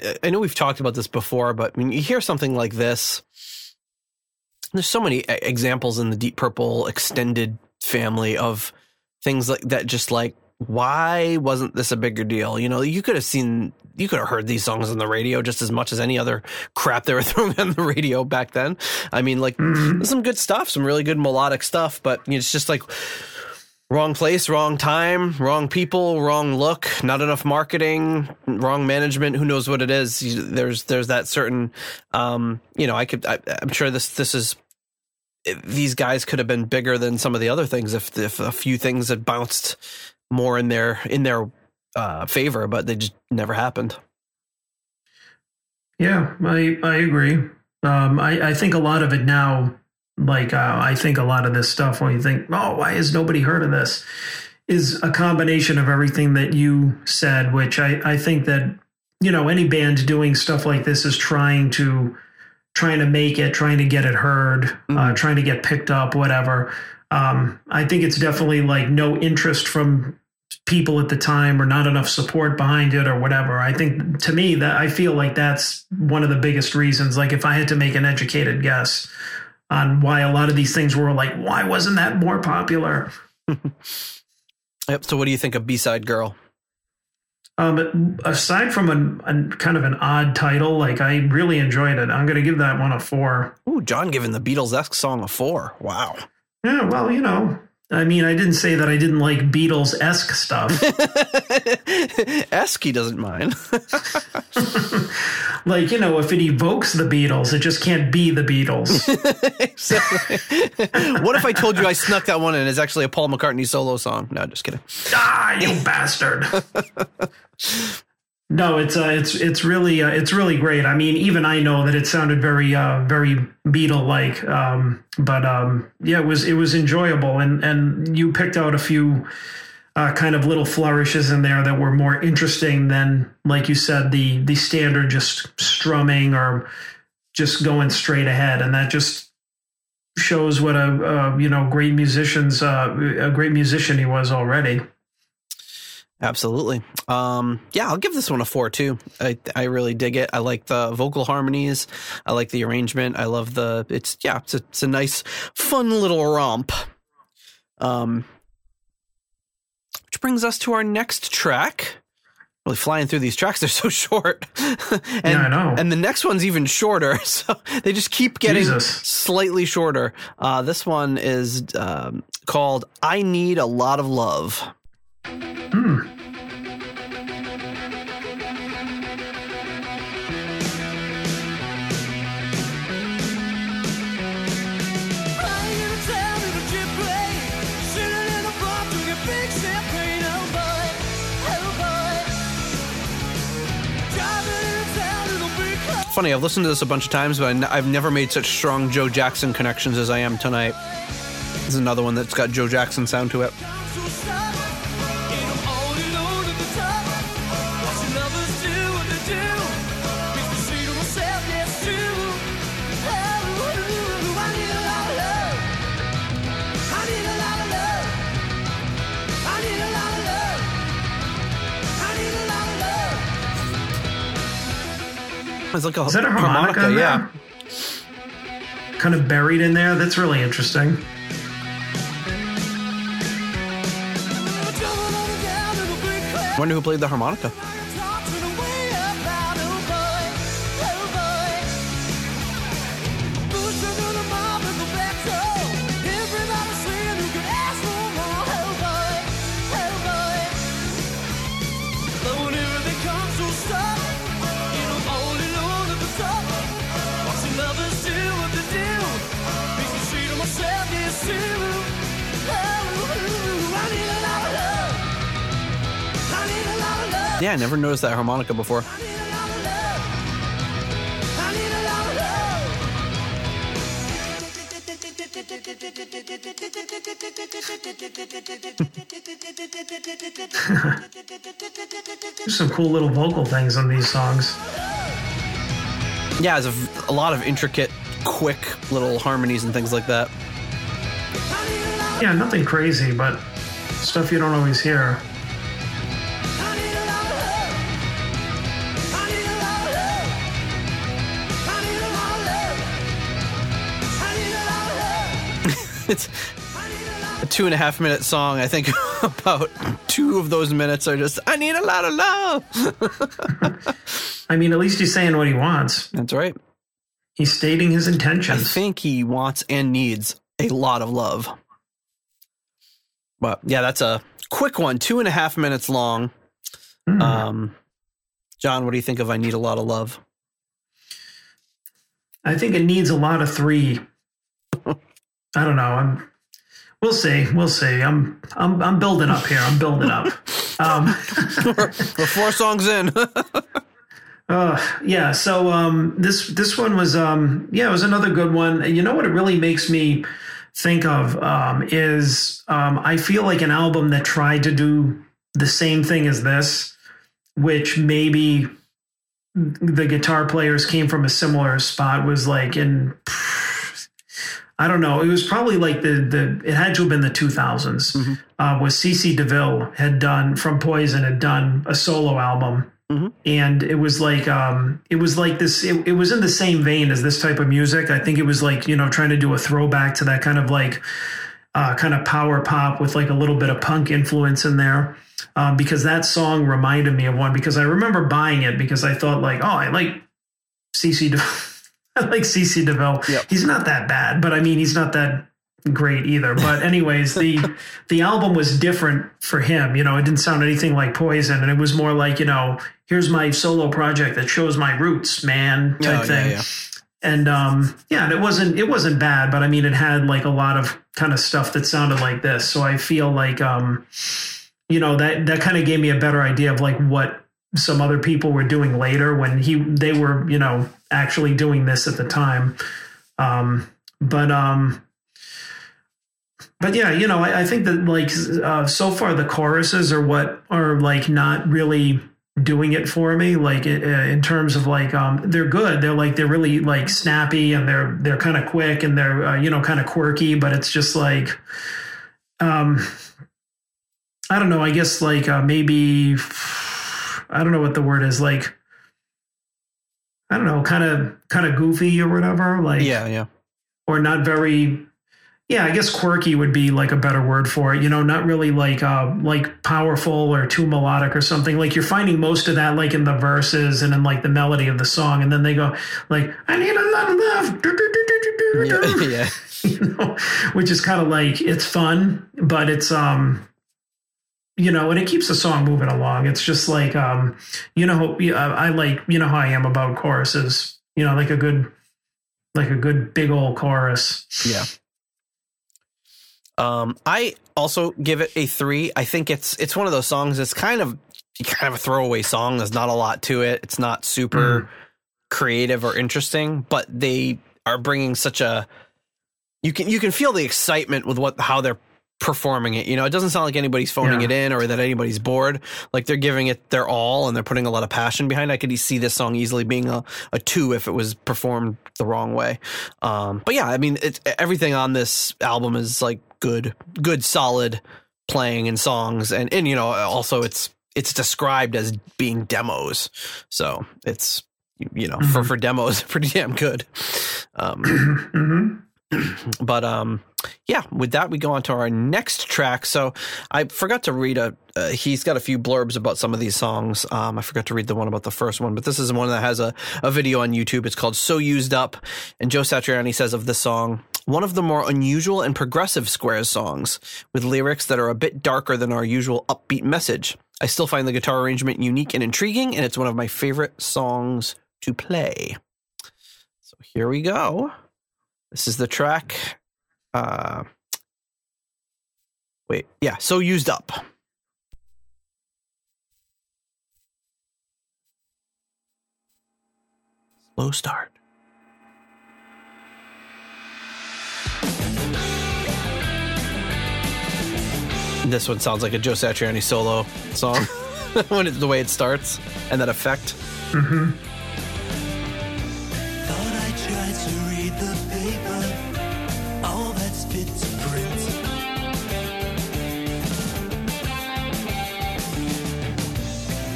S1: I, I know we've talked about this before, but I mean, you hear something like this. There's so many examples in the Deep Purple extended family of things like that. Just like, why wasn't this a bigger deal? You know, you could have seen, you could have heard these songs on the radio just as much as any other crap they were (laughs) throwing on the radio back then. I mean, like, there's some good stuff, some really good melodic stuff, but it's just like wrong place, wrong time, wrong people, wrong look, not enough marketing, wrong management. Who knows what it is? There's there's that certain, um, you know, I could. I, I'm sure this this is. These guys could have been bigger than some of the other things if if a few things had bounced more in their in their uh, favor, but they just never happened.
S2: Yeah, I I agree. Um, I I think a lot of it now, like uh, I think a lot of this stuff when you think, oh, why has nobody heard of this, is a combination of everything that you said. Which I I think that you know any band doing stuff like this is trying to trying to make it, trying to get it heard, uh,
S1: Mhm.
S2: trying to get picked up, whatever. Um, I think it's definitely like no interest from people at the time or not enough support behind it or whatever. I think to me that I feel like that's one of the biggest reasons. Like if I had to make an educated guess on why a lot of these things were like, why wasn't that more popular?
S1: Yep. So, what do you think of B Side Girl?
S2: Um, aside from an, a kind of an odd title, like I really enjoyed it. I'm going to give that one a four.
S1: Ooh, John giving the Beatles esque song a four. Wow.
S2: Yeah, well, you know, I mean, I didn't say that I didn't like Beatles (laughs) esque stuff.
S1: Esky doesn't mind. (laughs)
S2: like, you know, if it evokes the Beatles, it just can't be the Beatles. (laughs)
S1: What if I told you I snuck that one in? It's actually a Paul McCartney solo song. No, just kidding.
S2: ah, you bastard. No, it's uh, it's it's really uh, it's really great. I mean, even I know that it sounded very uh, very Beatle like, um, but um, yeah, it was it was enjoyable, and and you picked out a few uh, kind of little flourishes in there that were more interesting than, like you said, the the standard just strumming or just going straight ahead, and that just shows what a, a you know great musicians uh, a great musician he was already.
S1: Absolutely. Um, yeah, I'll give this one a four too. I I really dig it. I like the vocal harmonies. I like the arrangement. I love the. It's yeah. It's a, it's a nice, fun little romp. Um, which brings us to our next track. Really flying through these tracks. (laughs) They're so short. (laughs) and,
S2: Yeah, I know.
S1: And the next one's even shorter. (laughs) So they just keep getting
S2: Jesus.
S1: slightly shorter. Uh, this one is um, called "I Need a Lot of Love."
S2: Hmm.
S1: Funny, I've listened to this a bunch of times, but I've never made such strong Joe Jackson connections as I am tonight. This is another one that's got Joe Jackson sound to it. It's like a,
S2: Is that a harmonica? in
S1: yeah.
S2: there? Kind of buried in there. That's really interesting.
S3: Jumping on the down in a big crowd.
S1: Wonder who played the harmonica. Yeah, I never noticed that harmonica before.
S3: I need a lot of love. I need a lot of
S2: There's some cool little vocal things on these songs.
S1: Yeah, there's a lot of intricate, quick little harmonies and things like that.
S2: Yeah, nothing crazy, but stuff you don't always hear.
S1: It's a two and a half minute song. I think (laughs) about two of those minutes are just, I need a lot of love. (laughs)
S2: I mean, at least he's saying what he wants.
S1: That's right.
S2: He's stating his intentions.
S1: I think he wants and needs a lot of love. But yeah, that's a quick one, two and a half minutes long.
S2: Hmm.
S1: Um, John, what do you think of I Need a Lot of Love?
S2: I think it needs a lot of three. I don't know. I'm. We'll see. We'll see. I'm. I'm. I'm building up here. I'm building up. (laughs) Um,
S1: We're four songs in. (laughs)
S2: uh, yeah. So um, this this one was um, yeah, it was another good one. And You know what? It really makes me think of um, is um, I feel like an album that tried to do the same thing as this, which maybe the guitar players came from a similar spot was like in I don't know. It was probably like the the it had to have been the 2000s. Uh, was CC DeVille had done from Poison had done a solo album,
S1: Mhm.
S2: and it was like um it was like this. It, it was in the same vein as this type of music. I think it was like you know trying to do a throwback to that kind of like uh, kind of power pop with like a little bit of punk influence in there. Um, because that song reminded me of one because I remember buying it because I thought like, oh, I like CC (laughs) I like CC DeVille.
S1: Yep.
S2: He's not that bad, but I mean he's not that great either. But anyways, the (laughs) the album was different for him. You know, it didn't sound anything like Poison, and it was more like you know, here's my solo project that shows my roots, man, type
S1: Oh, yeah,
S2: thing
S1: yeah.
S2: and um yeah and it wasn't it wasn't bad but i mean it had like a lot of kind of stuff that sounded like this so i feel like um you know that that kind of gave me a better idea of like what some other people were doing later when he they were you know actually doing this at the time um but um but yeah you know i, I think that like uh, so far the choruses are what are like not really doing it for me like uh, in terms of like um they're good they're like they're really like snappy and they're they're kind of quick and they're uh, you know kind of quirky but it's just like um I don't know. I guess like uh, maybe I don't know what the word is like. I don't know, kind of kind of goofy or whatever. Like
S1: Yeah, yeah.
S2: or not very yeah i guess quirky would be like a better word for it you know not really like uh like powerful or too melodic or something like you're finding most of that like in the verses and in like the melody of the song and then they go like i need a lot of love (laughs)
S1: Yeah, (laughs) yeah.
S2: you know which is kind of like it's fun but it's um you know and it keeps the song moving along it's just like um you know i like you know how i am about choruses you know like a good like a good big old chorus
S1: Yeah. Um, I also give it a three. I think it's it's one of those songs. It's kind of kind of a throwaway song. There's not a lot to it. It's not super creative or interesting, but they are bringing such a you can you can feel the excitement with what how they're performing it. You know, it doesn't sound like anybody's phoning
S2: Yeah.
S1: it in or that anybody's bored. Like they're giving it their all and they're putting a lot of passion behind. it. I could see this song easily being a, a two if it was performed the wrong way. Um, but yeah, I mean, it's everything on this album is like good, good, solid playing and songs, and and you know, also it's it's described as being demos, so it's you know for
S2: Mhm.
S1: for demos (laughs) pretty damn good. Um,
S2: hmm (clears throat)
S1: but um yeah with that we go on to our next track. So i forgot to read a uh, he's got a few blurbs about some of these songs. Um i forgot to read the one about the first one but this is one that has a, a video on youtube. It's called so used up. And joe satriani says of the song one of the more unusual and progressive squares songs with lyrics that are a bit darker than our usual upbeat message. I still find the guitar arrangement unique and intriguing and it's one of my favorite songs to play. So here we go this is the track. Uh, wait, yeah, so used up. Slow start. This one sounds like a Joe Satriani solo song (laughs) when it, the way it starts and that effect.
S2: hmm
S3: paper, all that's fit to print.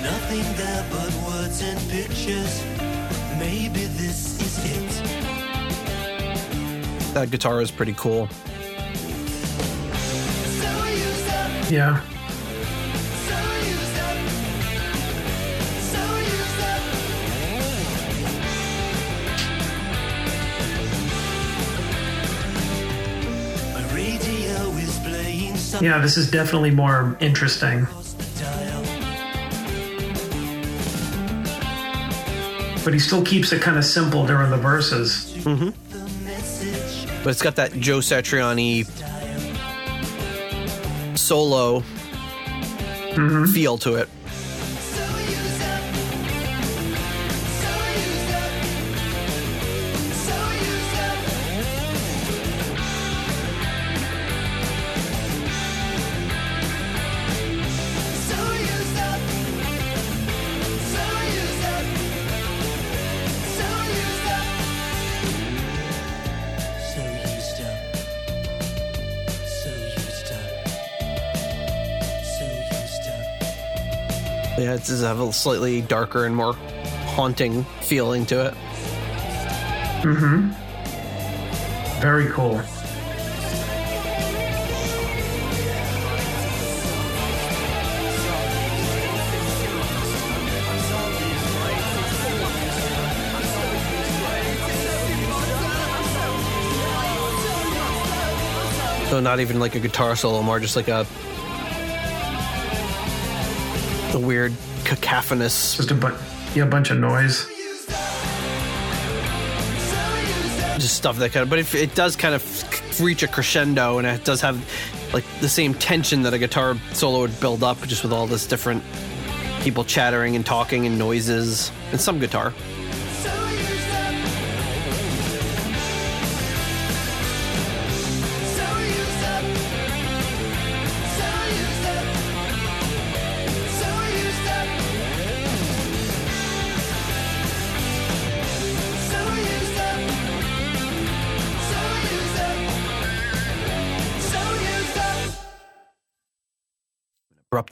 S3: Nothing there but words and pictures. Maybe this is it.
S1: That guitar is pretty cool.
S3: So used up,
S2: Yeah.
S3: Playing something
S2: Yeah, this is definitely more interesting.
S3: across the dial.
S2: But he still keeps it kind of simple during the verses.
S3: The message
S1: but it's got that Joe Satriani solo mm-hmm. feel to it. It does have a slightly darker and more haunting feeling to it.
S2: Mm-hmm. Very cool.
S1: So not even like a guitar solo, more just like a the weird cacophonous,
S2: Just a bu- yeah, a bunch of noise.
S1: just stuff that kind of. But if it does kind of reach a crescendo, and it does have like the same tension that a guitar solo would build up, just with all this different people chattering and talking and noises, and some guitar.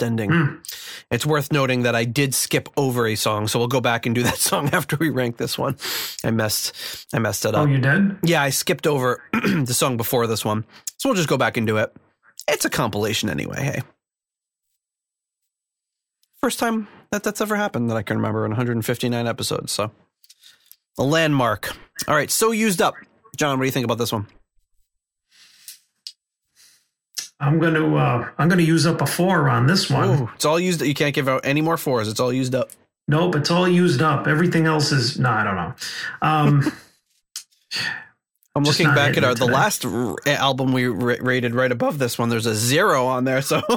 S1: Ending.
S2: Hmm.
S1: It's worth noting that I did skip over a song, so we'll go back and do (laughs) that song after we rank this one. I messed, I messed it up.
S2: Oh, you did?
S1: yeah, I skipped over (clears throat) the song before this one, so we'll just go back and do it. It's a compilation anyway. Hey, first time that that's ever happened that I can remember in 159 episodes. So a landmark. All right, so used up. John, what do you think about this one?
S2: I'm gonna uh, I'm gonna use up a four on this one.
S1: Ooh, it's all used. You can't give out any more fours. It's all used up.
S2: Nope, it's all used up. Everything else is no, I don't know. Um, (laughs)
S1: I'm
S2: Just
S1: looking back at our the last r- album we ra- rated right above this one. There's a zero on there, so (laughs)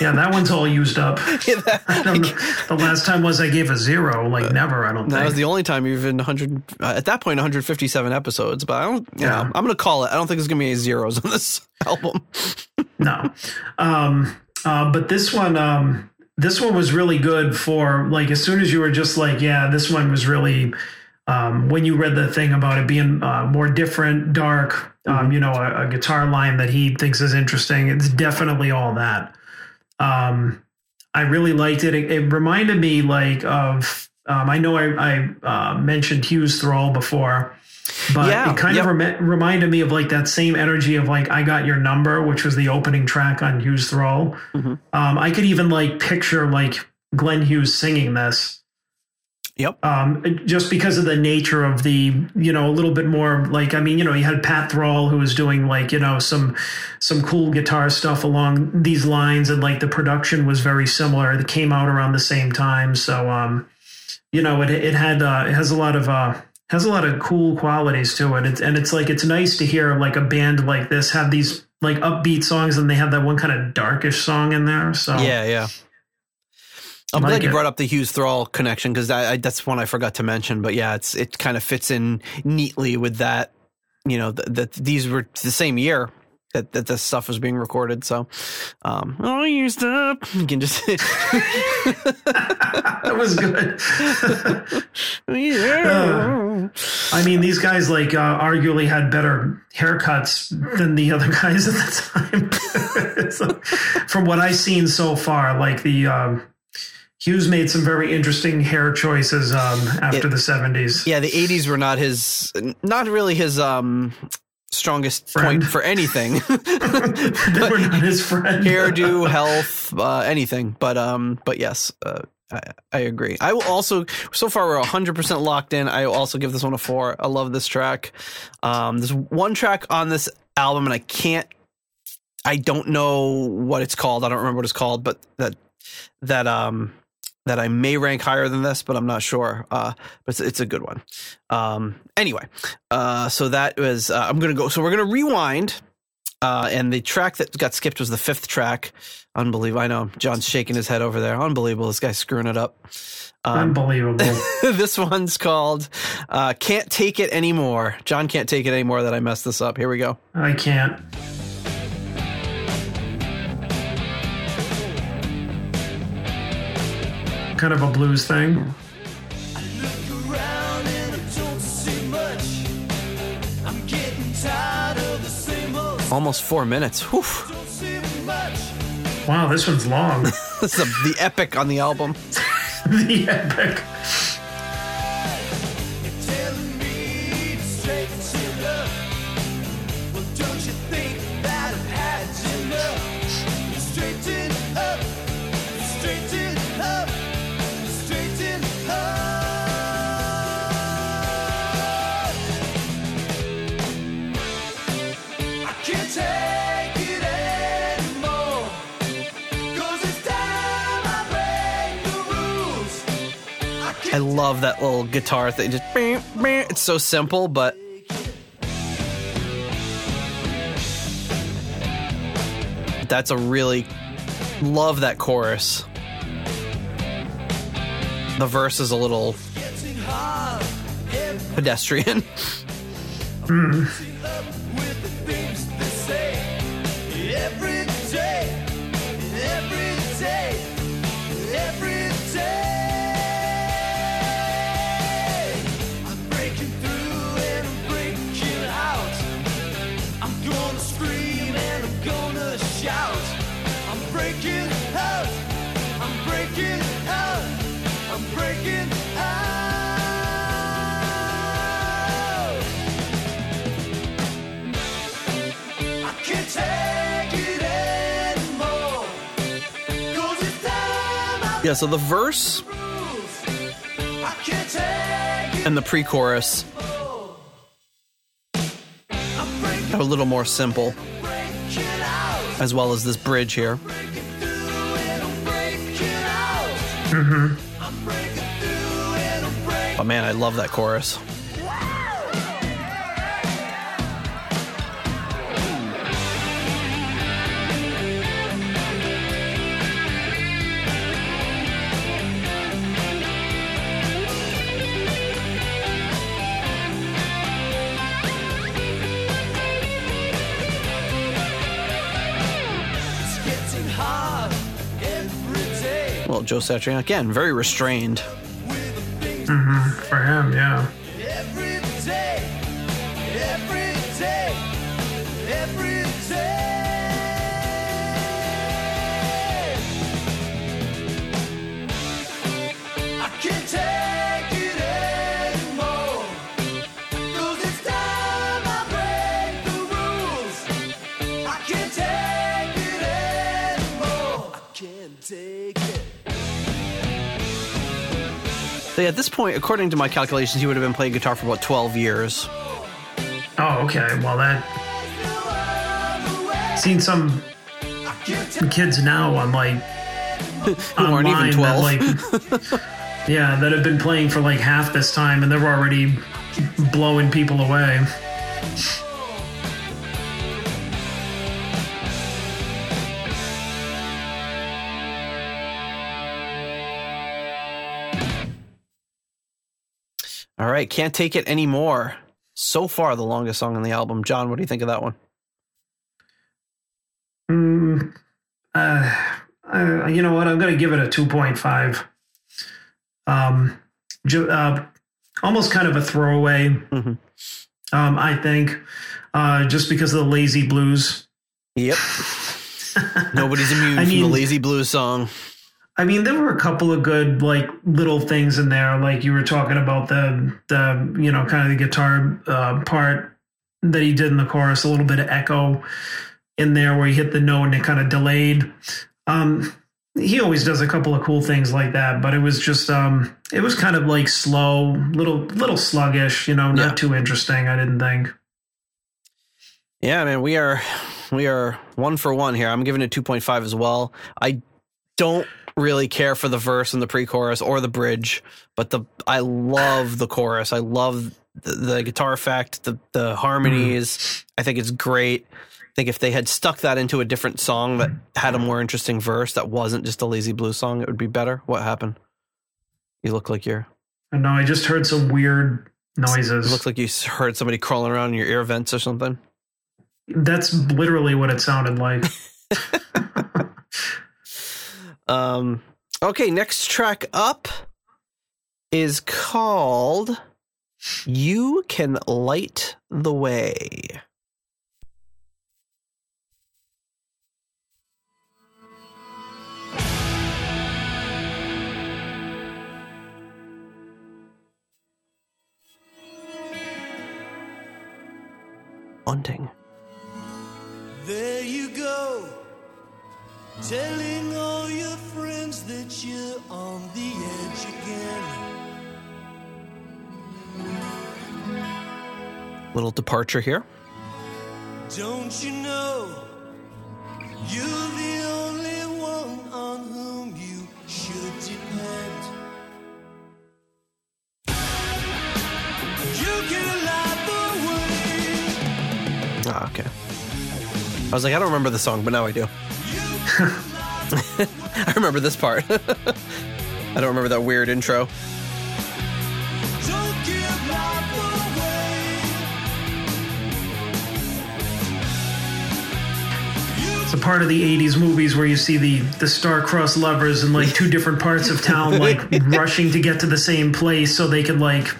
S2: yeah, that one's all used up. (laughs)
S1: Yeah, that-. (laughs)
S2: The last time was I gave a zero, like never. I don't think.
S1: that
S2: think.
S1: was the only time you've been 100 uh, at that point 157 episodes. But I don't, you
S2: Yeah.
S1: know, I'm gonna call it. I don't think there's gonna be any zeros on this album.
S2: no. Um, uh, but this one, um, this one was really good for like as soon as you were just like, yeah, this one was really. Um, when you read the thing about it being uh, more different, dark, um, you know, a, a guitar line that he thinks is interesting, it's definitely all that. Um, I really liked it. It, it reminded me like of. Um, I know I, I uh, mentioned Hughes Thrall before, but
S1: Yeah,
S2: it kind
S1: yep.
S2: of rem- reminded me of like that same energy of like I got your number, which was the opening track on Hughes Thrall.
S1: Mhm.
S2: Um, I could even like picture like Glenn Hughes singing this
S1: Yep.
S2: um, just because of the nature of the, you know, a little bit more like, I mean, you know, you had Pat Thrall who was doing like, you know, some, some cool guitar stuff along these lines. And like the production was very similar. It came out around the same time. So, um, you know, it, it had, uh, it has a lot of, uh, has a lot of cool qualities to it. It's, and it's like, it's nice to hear like a band like this have these like upbeat songs and they have that one kind of darkish song in there. So
S1: Yeah, yeah. I'm
S2: Like
S1: glad you brought up the Hughes Thrall connection because I, I, that's one I forgot to mention. But yeah, it's it kind of fits in neatly with that. You know that that these were the same year that that this stuff was being recorded. So, um, all used up. You can just (laughs)
S2: that was good. (laughs)
S1: yeah.
S2: I mean, these guys like uh, arguably had better haircuts than the other guys at the time. (laughs) So, from what I've seen so far, like the um, Hughes made some very interesting hair choices um, after
S1: It-
S2: the seventies.
S1: yeah, the '80s were not his, not really his um strongest
S2: Friend.
S1: point for anything. (laughs)
S2: they were not his friend.
S1: hairdo, health, uh, anything. But um, but yes, uh, I, I agree. I will also. So far, we're hundred percent locked in. I will also give this one a four. I love this track. Um, there's one track on this album, and I can't. I don't know what it's called. I don't remember what it's called, but that that um that I may rank higher than this, but I'm not sure. Uh, but it's, it's a good one. Um, anyway, uh, so that was. Uh, I'm gonna go. So we're gonna rewind. Uh, and the track that got skipped was the fifth track. Unbelievable. I know John's shaking his head over there. Unbelievable. This guy's screwing it up. Um,
S2: Unbelievable. (laughs)
S1: this one's called uh, Can't Take It Anymore. John can't take it anymore that I messed this up. Here we go.
S2: I can't. Kind of a blues thing.
S3: Look around and I don't see much. I'm getting tired of the same old.
S1: Almost four minutes. Whew.
S3: Don't see much.
S2: Wow, this one's long. (laughs)
S1: This is a, the epic on the album. (laughs)
S2: the epic.
S3: I
S1: love that little guitar thing. Just it's so simple, but that's a really love that chorus. The verse is a little pedestrian.
S3: up
S1: Yeah, so the verse
S3: I can't take it.
S1: and the pre-chorus are a little more simple, as well as this bridge here.
S3: Breaking through and I'm breaking out. I'm breaking through and I'm breaking
S1: But man, I love that chorus. Joe Satriani again, very restrained.
S3: Thing
S2: For him, yeah.
S1: So yeah, at this point, according to my calculations, he would have been playing guitar for about 12 years.
S2: Oh, okay. Well, that seen some
S3: I can't take
S2: kids now on like (laughs)
S1: Who aren't even 12.
S2: that like (laughs) yeah that have been playing for like half this time and they're already blowing people away.
S1: Right, can't take it anymore. So far, the longest song on the album. John, what do you think of that one?
S2: Mm, uh, uh, you know what? I'm going to give it a 2.5. Um, ju- uh, almost kind of a throwaway.
S1: Mhm.
S2: Um, I think uh, just because of the lazy blues.
S1: Yep. (laughs) Nobody's immune
S2: I
S1: from the lazy blues song.
S2: I mean, there were a couple of good like little things in there, like you were talking about the the you know kind of the guitar uh, part that he did in the chorus, a little bit of echo in there where he hit the note and it kind of delayed. Um, he always does a couple of cool things like that, but it was just um, it was kind of like slow, little little sluggish, you know, not
S1: Yeah.
S2: too interesting. I didn't think.
S1: Yeah, man, we are we are one for one here. I'm giving it 2.5 as well. I don't really care for the verse and the pre-chorus or the bridge, but the I love the chorus. I love the, the guitar effect, the the harmonies. Mm. I think it's great. I think if they had stuck that into a different song that had a more interesting verse that wasn't just a lazy blues song, it would be better. What happened? You look like you're.
S2: No. I just heard some weird noises.
S1: It looks like you heard somebody crawling around in your ear vents or something.
S2: That's literally what it sounded like. (laughs)
S1: Um, okay, next track up is called You Can Light the Way. Haunting.
S3: There you telling all your friends that you're on the edge again.
S1: Little departure here.
S3: Don't you know you're the only one on whom you should depend? You can light the way.
S1: Ah, okay. I was like, I don't remember the song, but now I do. (laughs) I remember this part. (laughs) I don't remember that weird intro.
S3: Don't give life away.
S2: It's a part of the 80s movies where you see the the star-crossed lovers in like two different parts of town like (laughs) rushing to get to the same place so they could like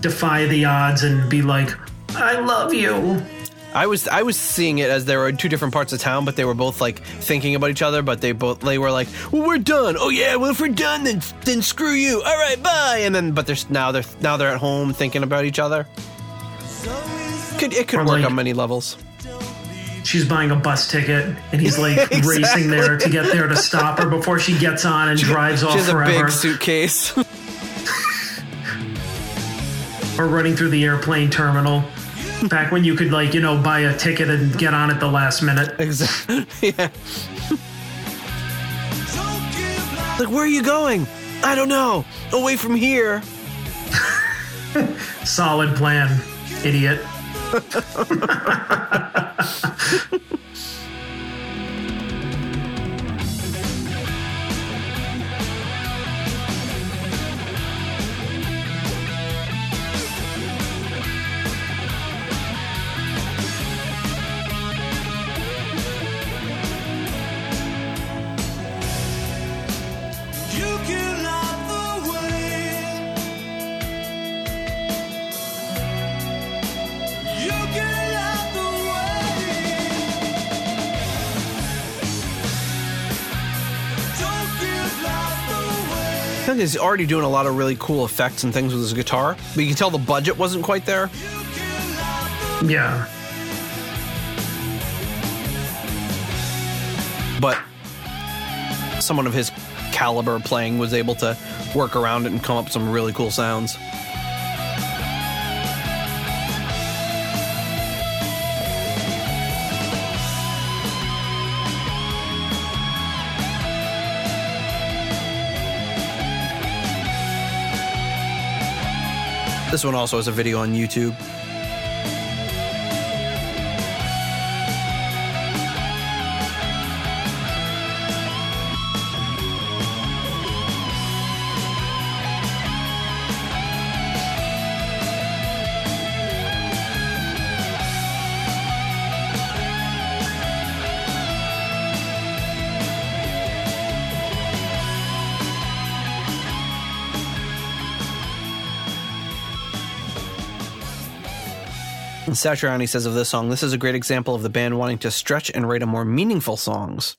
S2: defy the odds and be like I love you.
S1: I was I was seeing it as they were two different parts of town, but they were both like thinking about each other. But they both they were like, "Well, we're done. Oh yeah, well if we're done, then then screw you. All right, bye." And then, but there's now they're now they're at home thinking about each other. Could it could
S2: Or
S1: work
S2: like-
S1: on many levels.
S2: she's buying a bus ticket and he's like (laughs) racing there to get there to stop her before she gets on and drives off
S1: She has a
S2: forever.
S1: big suitcase. (laughs)
S2: or running through the airplane terminal. Back when you could like, you know, buy a ticket and get on at the last minute.
S1: exactly. (laughs) yeah. Like, where are you going? I don't know. Away from here. (laughs)
S2: Solid plan, idiot. (laughs)
S3: way.
S1: I think he's already doing a lot of really cool effects and things with his guitar, but you can tell the budget wasn't quite there.
S3: You can light the
S2: Yeah.
S1: But someone of his caliber playing was able to work around it and come up with some really cool sounds. This one also has a video on YouTube. Satriani says of this song, this is a great example of the band wanting to stretch and write a more meaningful songs.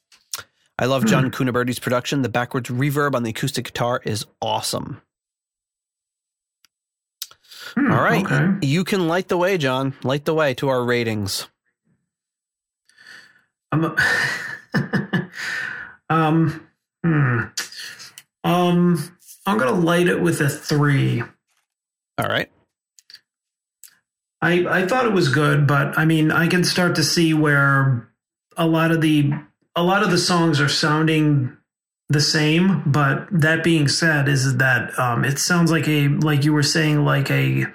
S1: I love John Cuniberti's production. The backwards reverb on the acoustic guitar is awesome.
S2: Hmm,
S1: All right.
S2: Okay.
S1: You can light the way, John. Light the way to our ratings.
S2: I'm a, (laughs) um, hmm. Um, I'm gonna light it with a three.
S1: All right.
S2: I I thought it was good, but I mean, I can start to see where a lot of the a lot of the songs are sounding the same. But that being said, is that um, it sounds like a like you were saying like a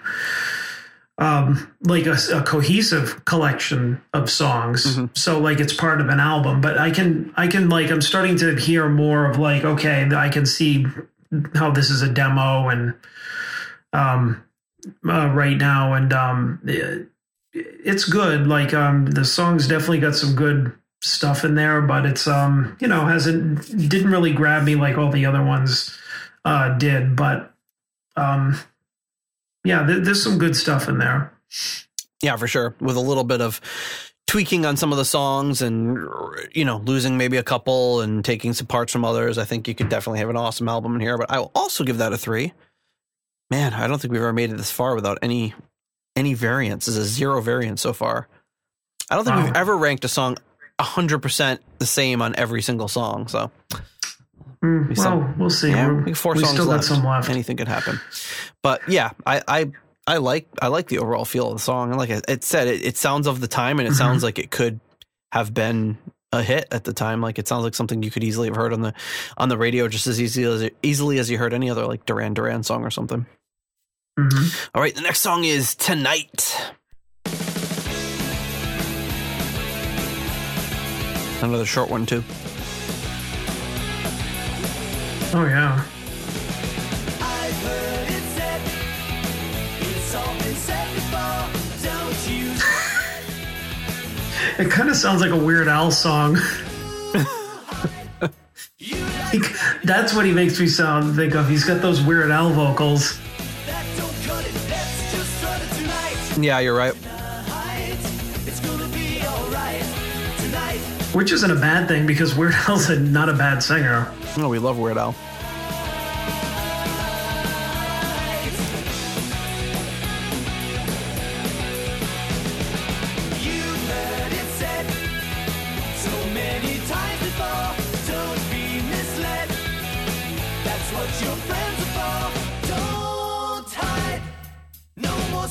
S2: um like a, a cohesive collection of songs
S1: Mhm.
S2: so like it's part of an album but i can i can like i'm starting to hear more of like okay i can see how this is a demo and um uh, right now and um it- it's good like um the song's definitely got some good stuff in there but it's um you know hasn't didn't really grab me like all the other ones uh did but um yeah there, there's some good stuff in there
S1: Yeah, for sure. With a little bit of tweaking on some of the songs and, you know, losing maybe a couple and taking some parts from others, I think you could definitely have an awesome album in here. But I will also give that a three. Man, I don't think we've ever made it this far without any any variance. This is a zero variance so far. I don't think
S2: Wow.
S1: we've ever ranked a song 100% the same on every single song. So,
S2: Mm,
S1: We
S2: well
S1: some-
S2: we'll see
S1: yeah, we four
S2: we
S1: songs
S2: still
S1: left.
S2: got some left
S1: Anything could happen. But yeah, I, I, I like, I like the overall feel of the song. And like I- it said, it, it sounds of the time and it
S2: Mhm.
S1: sounds like it could have been a hit at the time. Like it sounds like something you could easily have heard on the, on the radio just as easy as, easily as you heard any other like Duran Duran song or something.
S2: Mhm.
S1: All right. The next song is Tonight. Another short one too.
S2: oh yeah (laughs)
S3: it
S2: kind of sounds like a weird al song (laughs) that's what he makes me sound think of he's got those weird al vocals
S1: Yeah, you're right.
S3: Tonight, it's gonna be alright. Tonight,
S2: which isn't a bad thing because weird al's a, not a bad singer
S1: Oh, we love Weird Al.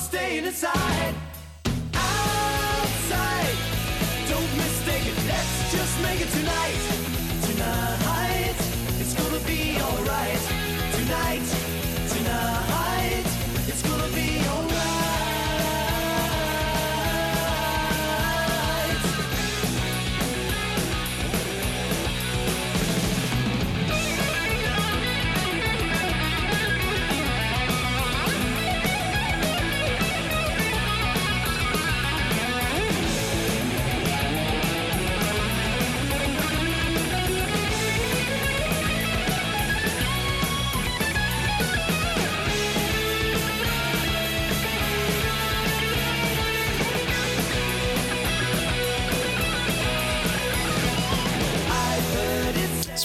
S3: Staying inside. Outside. Don't mistake it. Let's just make it tonight. Tonight. It's gonna be alright. Tonight.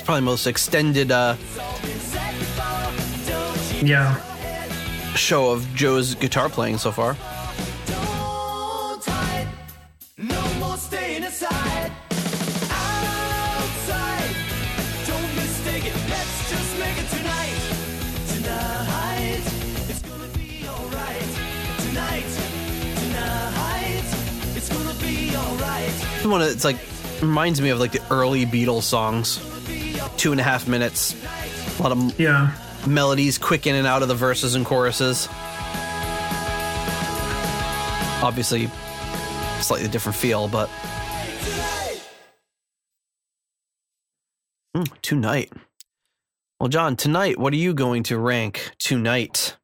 S1: Probably most extended uh,
S2: Yeah.
S1: show of Joe's guitar playing so far.
S3: Don't hide. No more staying inside. Outside. Don't mistake it. Let's just make it tonight. Tonight. It's gonna be alright. Tonight. Tonight. It's gonna be alright.
S1: It's One of, it's like reminds me of like the early Beatles songs. Two and a half minutes. A lot of
S2: Yeah.
S1: melodies quick in and out of the verses and choruses. Obviously, slightly different feel, but Mm, tonight. Well, John, tonight, what are you going to rank tonight?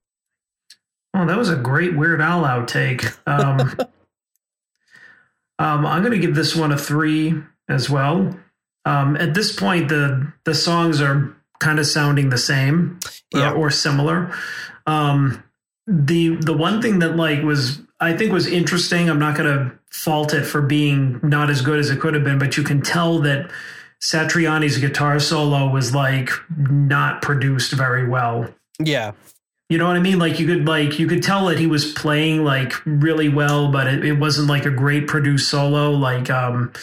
S2: Oh, that was a great Weird Al outtake. Um, (laughs) um, I'm going to give this one a three as well. Um, at this point, the the songs are kind of sounding the same or- or, similar. Um, the the one thing that like was I think was interesting. I'm not going to fault it for being not as good as it could have been, but you can tell that Satriani's guitar solo was like not produced very well.
S1: Yeah.
S2: You know what I mean? Like you could like you could tell that he was playing like really well, but it, it wasn't like a great produced solo. Like um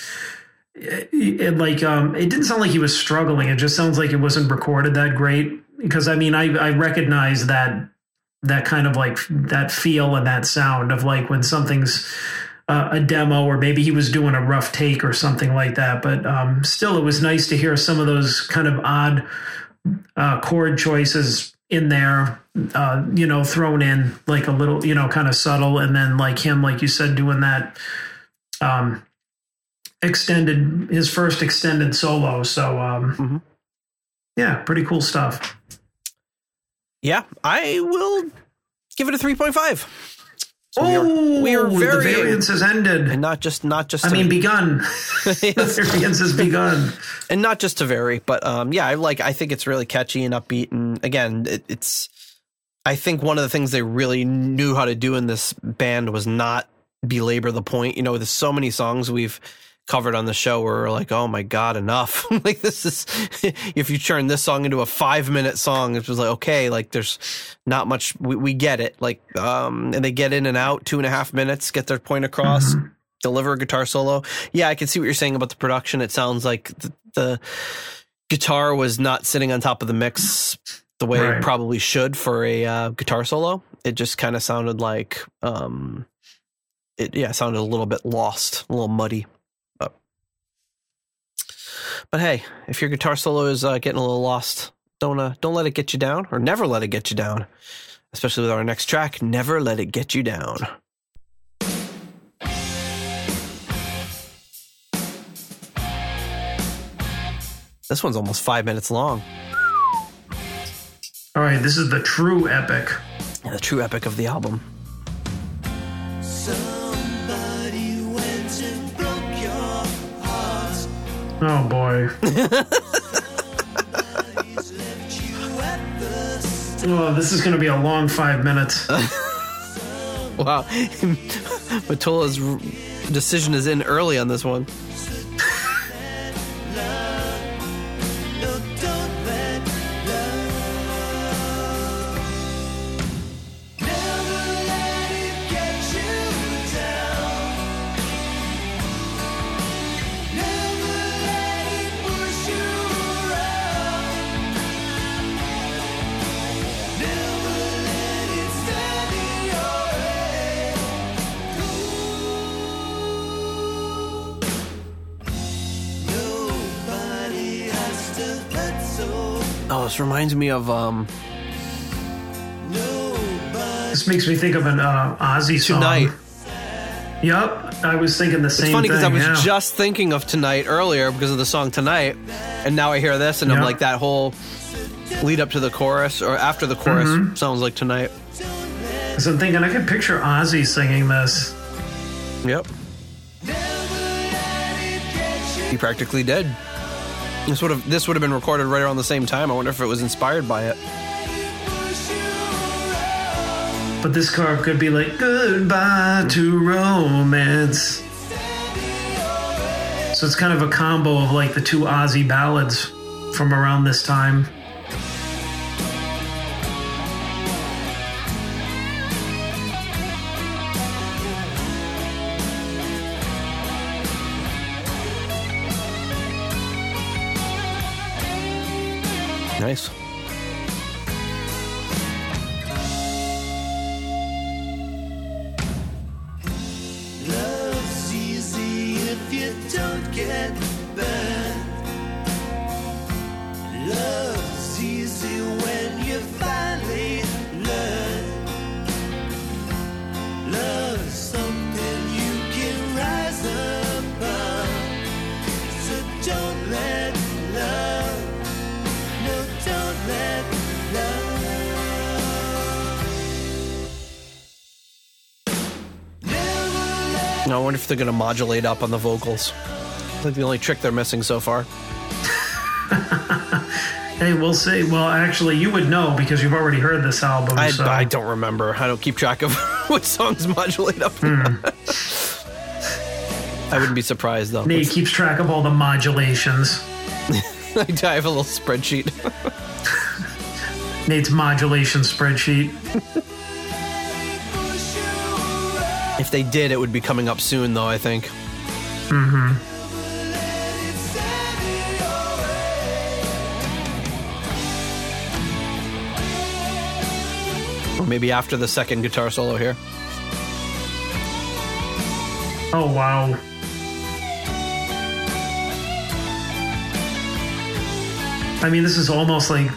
S2: it, it like um it didn't sound like he was struggling. It just sounds like it wasn't recorded that great. Because I mean I I recognize that that kind of like that feel and that sound of like when something's uh, a demo or maybe he was doing a rough take or something like that. But um still it was nice to hear some of those kind of odd uh, chord choices in there, uh, you know, thrown in like a little, you know, kind of subtle, and then like him, like you said, doing that um, extended his first extended solo. So um,
S1: Mhm.
S2: yeah, pretty cool stuff.
S1: Yeah. I will give it a 3.5. So we are, we are
S2: Oh, the variance has ended.
S1: and not just not just
S2: I mean, begun. (laughs) the variance has begun.
S1: and not just to vary, but um, yeah, I like. I think it's really catchy and upbeat, and again, it, it's. I think one of the things they really knew how to do in this band was not belabor the point. You know, there's so many songs we've covered on the show where we're like, oh my god, enough! (laughs) like this is. (laughs) if you turn this song into a five minute song, it's just like okay, like there's not much. We, we get it, like, um, and they get in and out two and a half minutes, get their point across
S2: Mhm.
S1: deliver a guitar solo. Yeah, I can see what you're saying about the production. It sounds like the, the guitar was not sitting on top of the mix the way
S2: Right.
S1: it probably should for a uh, guitar solo. It just kind of sounded like, um, it yeah, sounded a little bit lost, a little muddy. But, hey, if your guitar solo is uh, getting a little lost, don't uh, don't let it get you down, or never let it get you down. Especially with our next track, never let it get you down. This one's almost five minutes long.
S2: All right, this is the true epic.
S1: Yeah, the true epic of the album.
S2: Oh boy.
S3: Left you at the start.
S2: Oh, this is going to be a long five minutes. (laughs)
S1: Wow. (laughs) Matula's r- decision is in early on this one. This reminds me of um
S2: This makes me think of an uh, Ozzy song.
S1: Tonight.
S2: Yep, I was thinking the same
S1: It's funny because I was
S2: yeah.
S1: just thinking of tonight earlier because of the song tonight, and now I hear this and I'm like that whole lead up to the chorus or after the chorus
S2: Mm-hmm.
S1: sounds like tonight.
S2: Because I'm thinking I could picture Ozzy singing this.
S1: Yep. He practically did. This would have this would have been recorded right around the same time. I wonder if it was inspired by it.
S2: But this car could be like goodbye to romance. So it's kind of a combo of like the two Ozzy ballads from around this time.
S1: Nice. I wonder if they're going to modulate up on the vocals. I think the only trick they're missing so far. (laughs)
S2: Hey, we'll see. Well, actually, you would know because you've already heard this album.
S1: I,
S2: so.
S1: I don't remember. I don't keep track of (laughs) what songs modulate up.
S2: Hmm. (laughs)
S1: I wouldn't be surprised though.
S2: Nate keeps track of all the modulations.
S1: I have a little spreadsheet.
S2: Nate's modulation spreadsheet.
S1: If they did, it would be coming up soon though. I think. Or maybe after the second guitar solo here.
S2: Oh, wow. I mean, this is almost like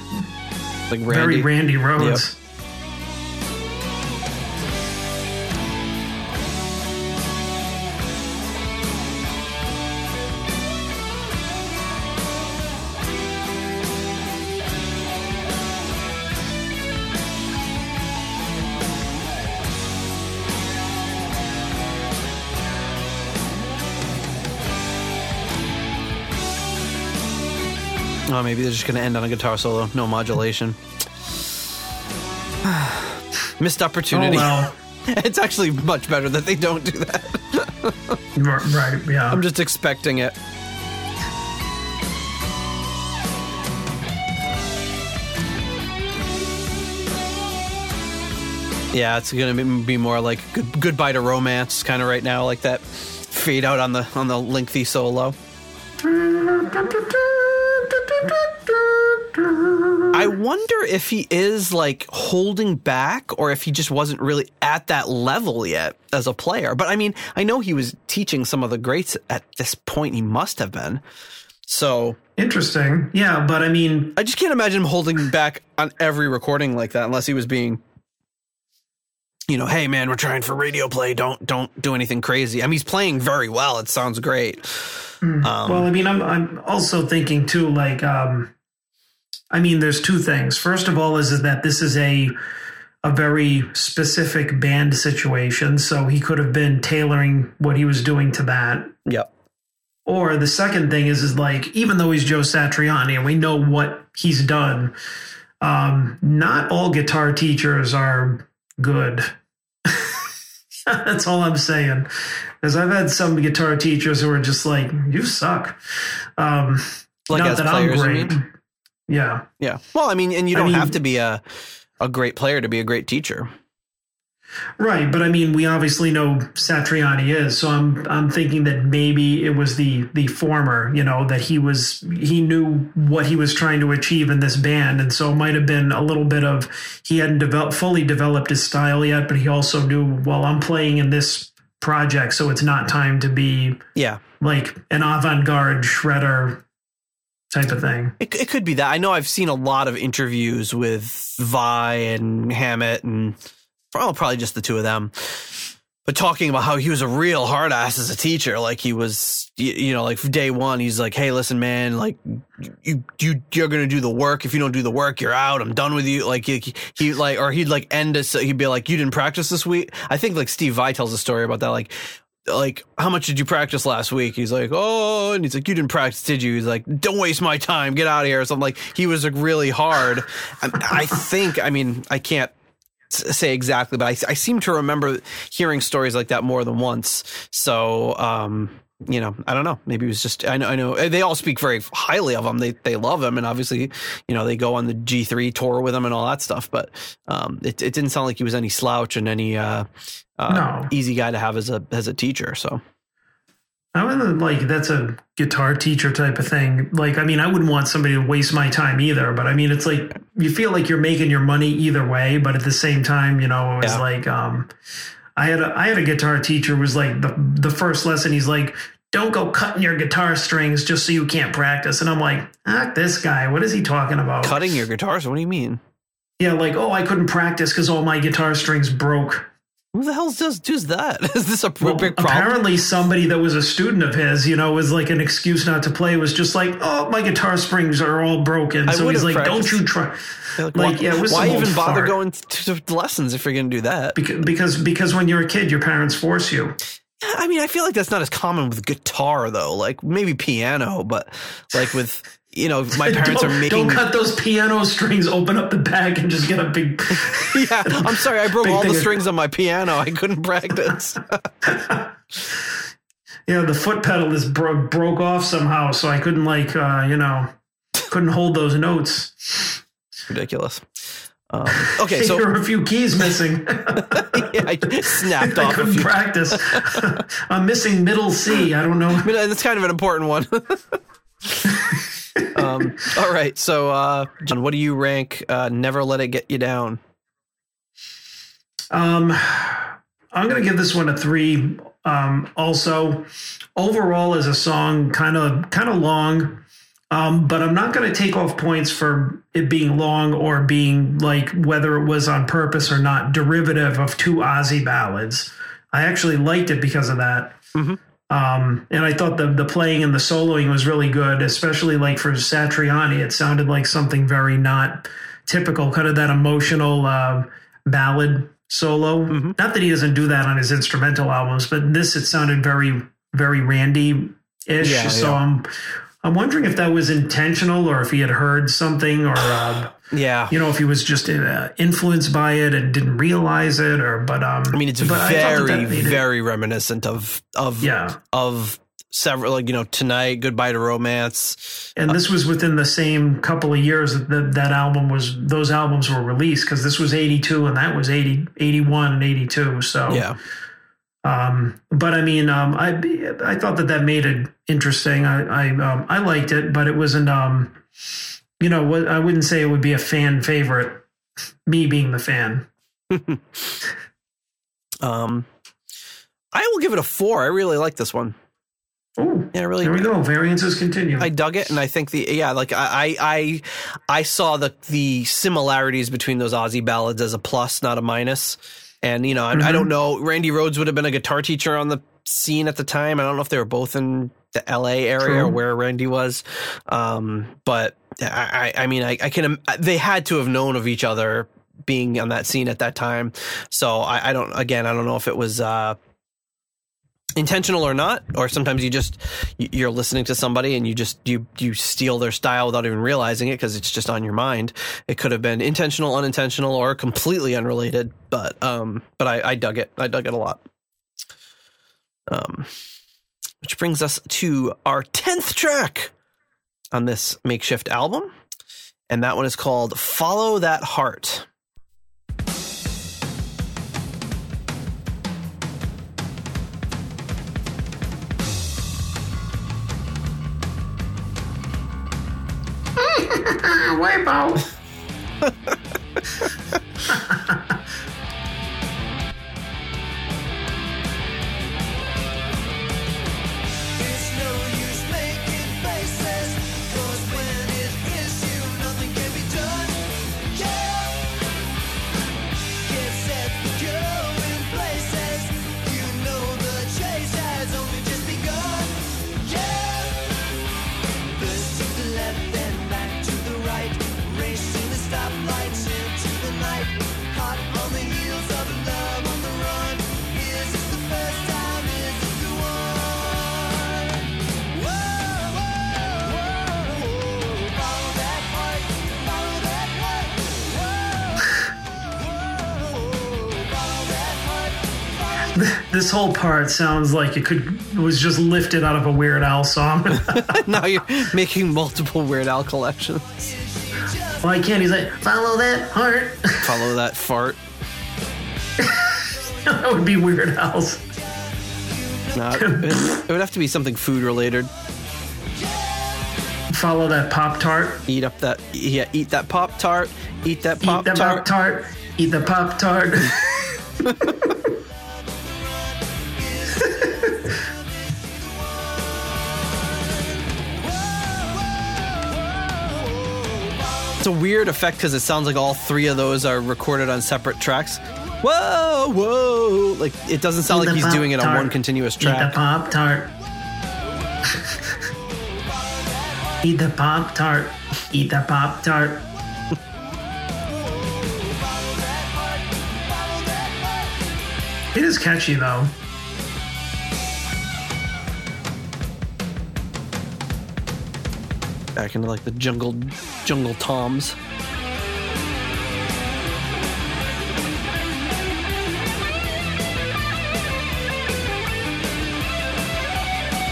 S1: Like Randy.
S2: very Randy Rhoads.
S1: Oh, maybe they're just going to end on a guitar solo, no modulation. (sighs) Missed
S2: Oh,
S1: opportunity.
S2: well. (laughs)
S1: it's actually much better that they don't do that. (laughs)
S2: Right, yeah.
S1: I'm just expecting it. Yeah, it's gonna be- be more like good, goodbye to romance, kind of right now, like that fade out on the on the lengthy solo. Mm-hmm. I wonder if he is like holding back or if he just wasn't really at that level yet as a player. But I mean, I know he was teaching some of the greats at this point. He must have been. So
S2: Interesting. Yeah, but I mean,
S1: I just can't imagine him holding back on every recording like that unless he was being you know, hey man, we're trying for radio play. Don't don't do anything crazy. I mean, he's playing very well. It sounds great. Um,
S2: well, I mean, I'm I'm also thinking too, like, um, I mean, there's two things. First of all, is, is that this is a a very specific band situation, so he could have been tailoring what he was doing to that.
S1: yep.
S2: Or the second thing is, is like, even though he's Joe Satriani and we know what he's done, um, not all guitar teachers are good. (laughs) That's all I'm saying. Because I've had some guitar teachers who are just like, you suck. Um,
S1: Like
S2: not
S1: as
S2: that
S1: players,
S2: I'm great. Yeah.
S1: Yeah. Well, I mean, and you don't
S2: mean-
S1: have to be a a great player to be a great teacher.
S2: Right, but I mean, we obviously know Satriani is, so I'm I'm thinking that maybe it was the the former, you know, that he was he knew what he was trying to achieve in this band, and so it might have been a little bit of he hadn't developed fully developed his style yet, but he also knew, well, I'm playing in this project, so it's not time to be
S1: Yeah.
S2: like an avant-garde shredder type of thing.
S1: It, it could be that. I know I've seen a lot of interviews with Vai and Hammett and well, probably just the two of them. But talking about how he was a real hard ass as a teacher, like he was, you, know, like day one, he's like, "Hey, listen, man, like you, you, you're gonna do the work. If you don't do the work, you're out. I'm done with you." Like he, he like, or he'd like end us. He'd be like, "You didn't practice this week." I think like Steve Vai tells a story about that. Like, like how much did you practice last week? He's like, "Oh," and he's like, "You didn't practice, did you?" He's like, "Don't waste my time. Get out of here." So I'm like he was like really hard. I think. I mean, I can't say exactly, but I, I seem to remember hearing stories like that more than once. So, um, you know, I don't know. Maybe it was just I know I know they all speak very highly of him. They they love him, and obviously, you know, they go on the G three tour with him and all that stuff. But um, it it didn't sound like he was any slouch and any uh, uh,
S2: No.
S1: easy guy to have as a as a teacher. So
S2: I wouldn't like that's a guitar teacher type of thing. Like, I mean, I wouldn't want somebody to waste my time either. But I mean, it's like you feel like you're making your money either way. But at the same time, you know, it was
S1: Yeah.
S2: like um, I had a I had a guitar teacher was like the the first lesson. He's like, "Don't go cutting your guitar strings just so you can't practice." And I'm like, "Ah, this guy, what is he talking about?"
S1: cutting your guitars. What do you mean?
S2: Yeah, like, oh, I couldn't practice because all my guitar strings broke.
S1: Who the hell's does does that? (laughs) Is this a
S2: Well,
S1: big problem?
S2: apparently, somebody that was a student of his, you know, was like an excuse not to play. Was just like, oh, my guitar springs are all broken.
S1: I
S2: so he's like, don't you try?
S1: Like,
S2: like,
S1: why,
S2: yeah,
S1: why even bother
S2: fart.
S1: going to, to lessons if you're going to do that?
S2: Because, because because when you're a kid, your parents force you.
S1: I mean, I feel like that's not as common with guitar though. Like maybe piano, but like with you know, my (laughs) parents are making.
S2: don't cut those piano strings. Open up the bag and just get a big. (laughs)
S1: yeah, I'm sorry, I broke all the strings on my piano. I couldn't practice. (laughs)
S2: Yeah, the foot pedal is bro- broke off somehow, so I couldn't like uh, you know couldn't hold those notes.
S1: Ridiculous. Um, okay,
S2: there
S1: so
S2: were a few keys missing.
S1: yeah, I snapped
S2: I
S1: off a
S2: couldn't
S1: few.
S2: practice. I'm missing middle C. I don't know.
S1: I mean, that's kind of an important one. Um, all right, so uh, John, what do you rank? Uh, Never let it get you down.
S2: Um, I'm gonna give this one a three. Um, also, overall as a song, kind of kind of long. Um, but I'm not going to take off points for it being long or being like whether it was on purpose or not derivative of two Ozzy ballads. I actually liked it because of that.
S1: Mhm.
S2: Um, and I thought the the playing and the soloing was really good, especially like for Satriani. It sounded like something very not typical, kind of that emotional uh, ballad solo.
S1: Mhm.
S2: Not that he doesn't do that on his instrumental albums, but in this it sounded very very Randy ish.
S1: Yeah,
S2: so
S1: yeah.
S2: I'm I'm wondering if that was intentional or if he had heard something or. Uh,
S1: Yeah,
S2: you know, if he was just uh, influenced by it and didn't realize it, or but um,
S1: I mean, it's
S2: I thought that
S1: very,
S2: it-
S1: very reminiscent of of
S2: yeah.
S1: of several, like you know, tonight, goodbye to romance.
S2: And this was within the same couple of years that the, that album was those albums were released because this was 82 and that was 80 81 and 82 so
S1: Yeah,
S2: um but i mean um i i thought that that made it interesting i i um i liked it but it wasn't um you know what i wouldn't say it would be a fan favorite me being the fan (laughs)
S1: um, I will give it a four. I really like this one.
S2: oh
S1: Yeah, really.
S2: there we go variances continue
S1: I dug it, and I think the yeah, like I I I saw the the similarities between those Ozzy ballads as a plus, not a minus. And you know, I, I
S2: Mhm.
S1: don't know. Randy Rhoads would have been a guitar teacher on the scene at the time. I don't know if they were both in the L.A. area
S2: True.
S1: or where Randy was. Um, but I, I I mean, I, I can. They had to have known of each other being on that scene at that time. So I, I don't. Again, I don't know if it was. Uh, intentional or not or sometimes you just you- you're listening to somebody and you just you you steal their style without even realizing it because it's just on your mind. It could have been intentional unintentional or completely unrelated but um but i i dug it. I dug it a lot. Um which brings us to our 10th track on this makeshift album and that one is called follow that heart (laughs)
S2: wipe (laughs) (laughs) this whole part sounds like it could it was just lifted out of a Weird Al song. (laughs)
S1: now you're making multiple Weird Al collections.
S2: Why can't he say follow that heart? (laughs)
S1: Follow that fart.
S2: that would be Weird Al's.
S1: No, it, it would have to be something food related.
S2: Follow that Pop Tart.
S1: Eat up that yeah. Eat that pop tart. Eat that
S2: Eat
S1: pop
S2: the Pop
S1: tart.
S2: Tart. Eat the Pop Tart.
S1: It's a weird effect because it sounds like all three of those are recorded on separate tracks. Whoa, whoa! Like it doesn't sound like he's doing it on one continuous track.
S2: Eat the. Pop Tart. (laughs) Eat the Pop Tart. Eat the Pop Tart. It is catchy though.
S1: Back into like the jungle, jungle toms.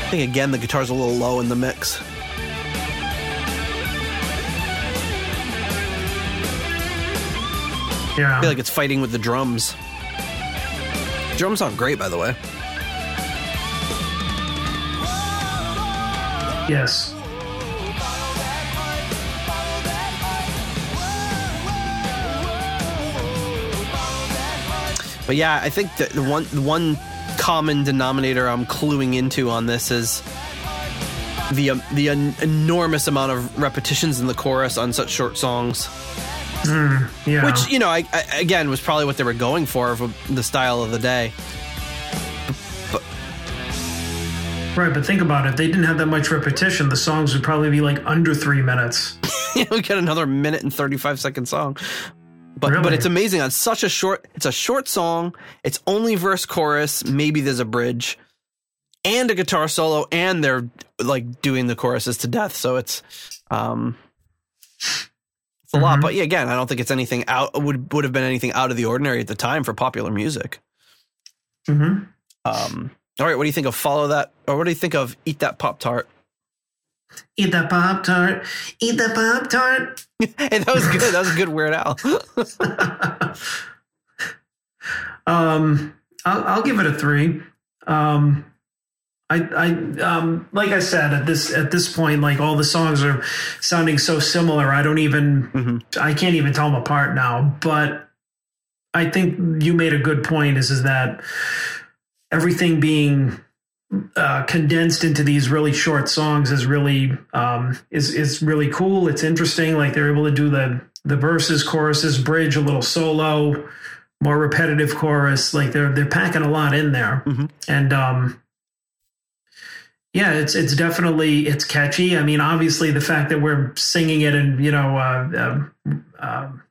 S1: I think again the guitar's a little low in the mix.
S2: Yeah.
S1: I feel like it's fighting with the drums. Drums sound great, by the way.
S2: yes.
S1: But yeah, I think that the one the one common denominator I'm cluing into on this is the um, the en- enormous amount of repetitions in the chorus on such short songs.
S2: Yeah.
S1: Which you know, I, I, again, was probably what they were going for for the style of the day.
S2: right, but think about it. If they didn't have that much repetition, the songs would probably be like under three minutes. (laughs)
S1: we get another minute and 35 second song but but it's amazing. On such a short it's a short song. It's only verse chorus. Maybe there's a bridge and a guitar solo and they're like doing the choruses to death. So it's um it's a lot. But yeah again i don't think it's anything out would would have been anything out of the ordinary at the time for popular music.
S2: Hmm
S1: um all right what do you think of follow that or what do you think of eat that pop tart
S2: Eat the Pop Tart. Eat the Pop Tart. (laughs)
S1: hey that was good that was a good weird al (laughs)
S2: Um, I'll, I'll give it a three. Um, I, I, um, like I said, at this at this point, like all the songs are sounding so similar. I don't even,
S1: Mhm.
S2: I can't even tell them apart now. But I think you made a good point. Is is that everything being uh, condensed into these really short songs is really um, is is really cool. It's interesting. Like they're able to do the the verses, choruses, bridge, a little solo, more repetitive chorus. Like they're they're packing a lot in there,
S1: Mhm.
S2: and um, yeah, it's it's definitely it's catchy. I mean, obviously the fact that we're singing it and you know uh, um, um,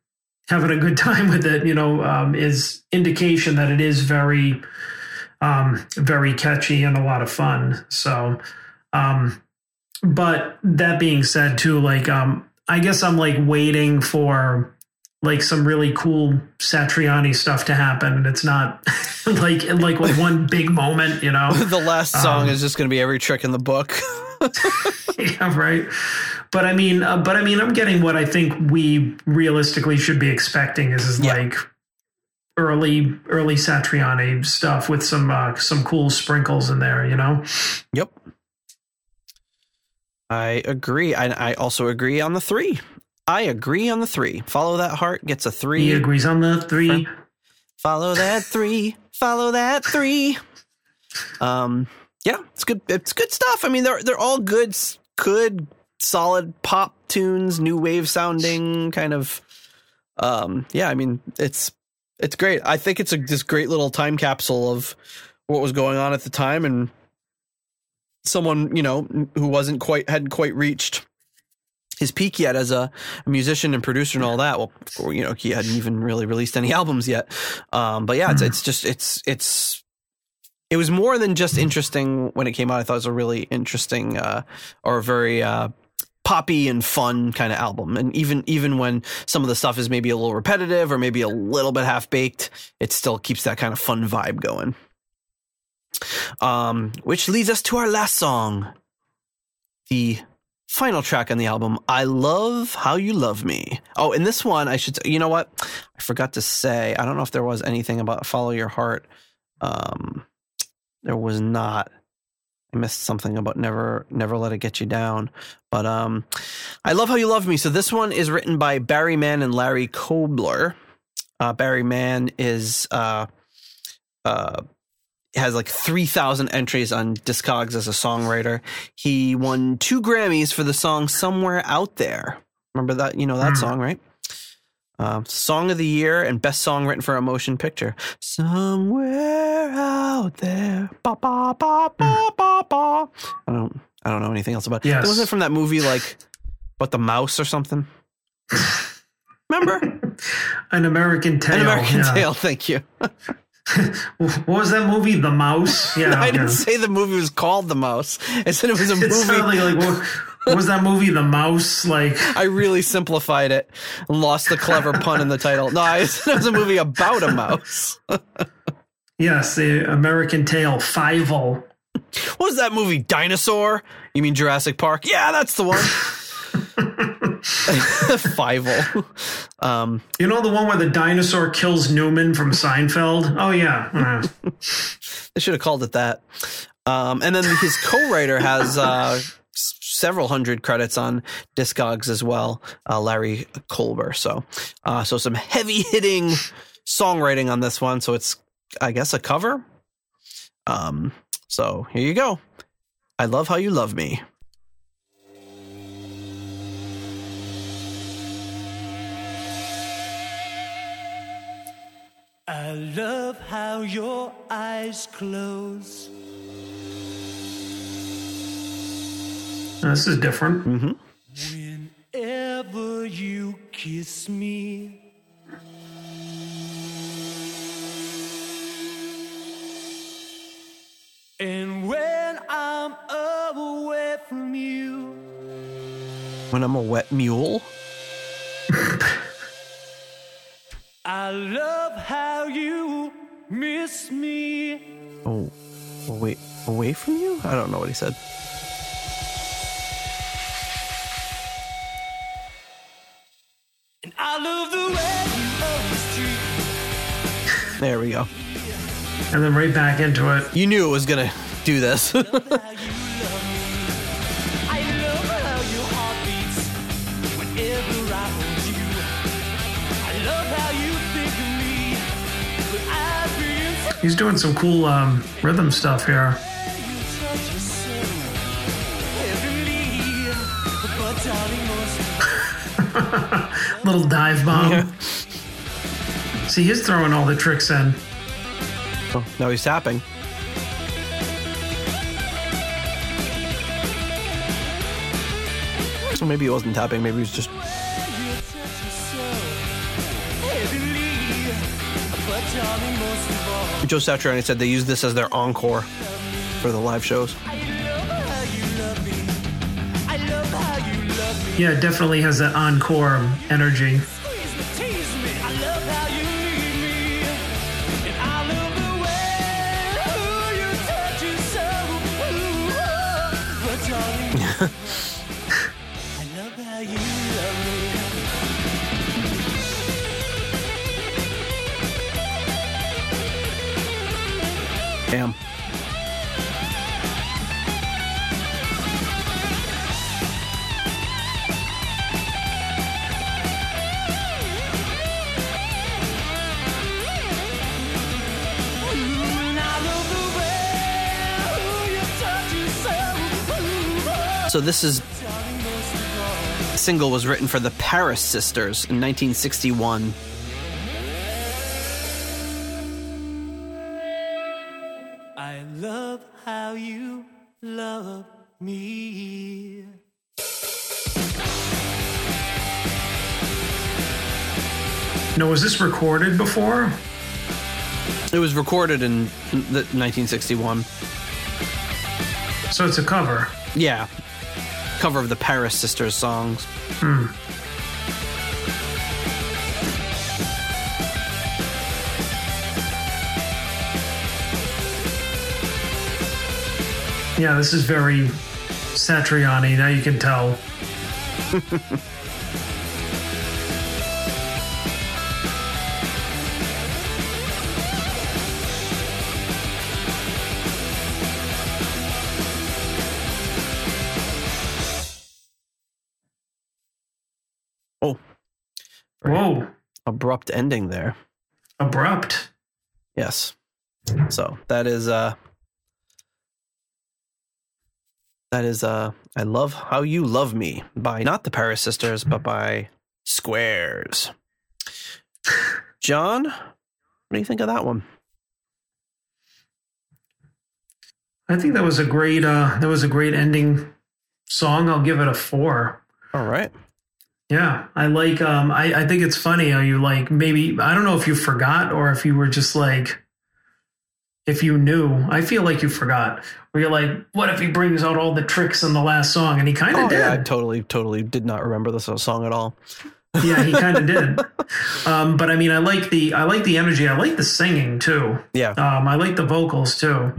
S2: having a good (laughs) time with it, you know, um, is indication that it is very um, very catchy and a lot of fun. So, um, but that being said, too, like, um, I guess I'm like waiting for like some really cool Satriani stuff to happen, and it's not (laughs) like like with one big moment, you know. (laughs)
S1: the last song
S2: Um,
S1: is just going to be every trick in the book (laughs)
S2: yeah, right. But I mean, uh, but I mean, I'm getting what I think we realistically should be expecting is, is
S1: Yeah.
S2: like early early Satriani stuff with some uh, some cool sprinkles in there, you know.
S1: Yep. I agree. I, I also agree on the three. I agree on the three. Follow that heart gets a three.
S2: He agrees on the three.
S1: Follow that three. Follow that three. Um, yeah, it's good. It's good stuff. I mean, they're they're all good, good, solid pop tunes, new wave sounding kind of. Um, yeah, I mean, it's it's great. I think it's a this great little time capsule of what was going on at the time and someone you know who wasn't quite hadn't quite reached his peak yet as a, musician and producer and all that. Well, you know, he hadn't even really released any (laughs) albums yet. Um, but yeah, it's, it's just it's it's it was more than just interesting when it came out. I thought it was a really interesting uh, or a very uh, poppy and fun kind of album. And even even when some of the stuff is maybe a little repetitive or maybe a little bit half baked, it still keeps that kind of fun vibe going. Um, which leads us to our last song, the final track on the album, I Love How You Love Me. Oh, in this one, I should, you know what? I forgot to say, I don't know if there was anything about Follow Your Heart. Um, there was not. I missed something about never never let it get you down. But um I love how you love me. So this one is written by Barry Mann and Larry Kolber. Uh, Barry Mann is uh uh has like 3000 entries on Discogs as a songwriter. He won 2 Grammys for the song Somewhere Out There. Remember that, you know that
S2: Hmm.
S1: song, right? Um, song of the year and best song written for a motion picture. Somewhere out there. Ba, ba, ba, ba, ba, ba. I don't I don't know anything else about it.
S2: Yes.
S1: Wasn't it from that movie like what the mouse or something? Remember? (laughs)
S2: An American Tail.
S1: An American
S2: yeah.
S1: Tail, thank you. (laughs)
S2: What was that movie? The Mouse. (laughs) Yeah.
S1: I didn't
S2: yeah.
S1: say the movie was called The Mouse. I said it was a
S2: It
S1: movie.
S2: like, what, what was that movie? The Mouse. Like
S1: I really simplified it lost the clever pun in the title. No, I (laughs) it was a movie about a mouse. (laughs)
S2: yes, the American Tail. Fievel.
S1: What was that movie? Dinosaur? You mean Jurassic Park? Yeah, that's the one. (laughs) Fievel. Um,
S2: You know the one where the dinosaur kills Newman from Seinfeld? Oh yeah. Uh,
S1: they should have called it that. Um, and then his co-writer has uh, several hundred credits on Discogs as well, uh, Larry Kolber. So, uh, so some heavy (laughs) hitting songwriting on this one. So it's, I guess, a cover. Um, so here you go. I love how you love me.
S3: I love how your eyes close.
S2: This is different. Mm-hmm.
S3: Whenever you kiss me, and when I'm away from you,
S1: When I'm a wet mule. (laughs)
S3: I love how you miss me.
S1: Oh, wait, away from you? I don't know what he said. There we go.
S2: And then right back into it.
S1: You knew it was gonna do this. (laughs)
S3: how you love me. I love how your heart beats whenever I hold you. I love how you think of me, but I've been so
S2: He's doing some cool um, rhythm stuff here. (laughs) (laughs)
S3: you touch us so heavenly. But darling, most
S2: Little dive bomb.
S1: Yeah.
S2: See, he's throwing all the tricks in.
S1: oh, now he's tapping. So maybe he wasn't tapping. Maybe he was just.
S3: you touch us so heavenly. But darling, most of all.
S1: Joe Satriani said they use this as their encore for the live shows.
S2: Yeah, it definitely has that encore energy.
S3: So
S1: this is
S3: Darling, most of all.
S1: single was written for the Paris Sisters in 1961.
S3: I love how you love me.
S2: No, was this recorded before?
S1: It was recorded in the 1961.
S2: So it's a cover.
S1: Yeah, cover of the Paris Sisters songs. Hmm.
S2: Yeah, this is very Satriani. Now you can tell. (laughs) Whoa,
S1: abrupt ending there.
S2: abrupt.
S1: Yes. So that is uh that is uh I love how you love me by not the Paris sisters but by Squares. John, what do you think of that one?
S2: I think that was a great. Uh, that was a great ending song. I'll give it a four.
S1: All right.
S2: Yeah, I like. Um, I I think it's funny how you like maybe I don't know if you forgot or if you were just like, if you knew. I feel like you forgot. Where you're like, what if he brings out all the tricks in the last song? And he kind of
S1: Oh,
S2: did.
S1: yeah, I totally, totally did not remember this song at all.
S2: Yeah, he kind of did. (laughs) Um, but I mean, I like the I like the energy. I like the singing too.
S1: Yeah.
S2: Um, I like the vocals too,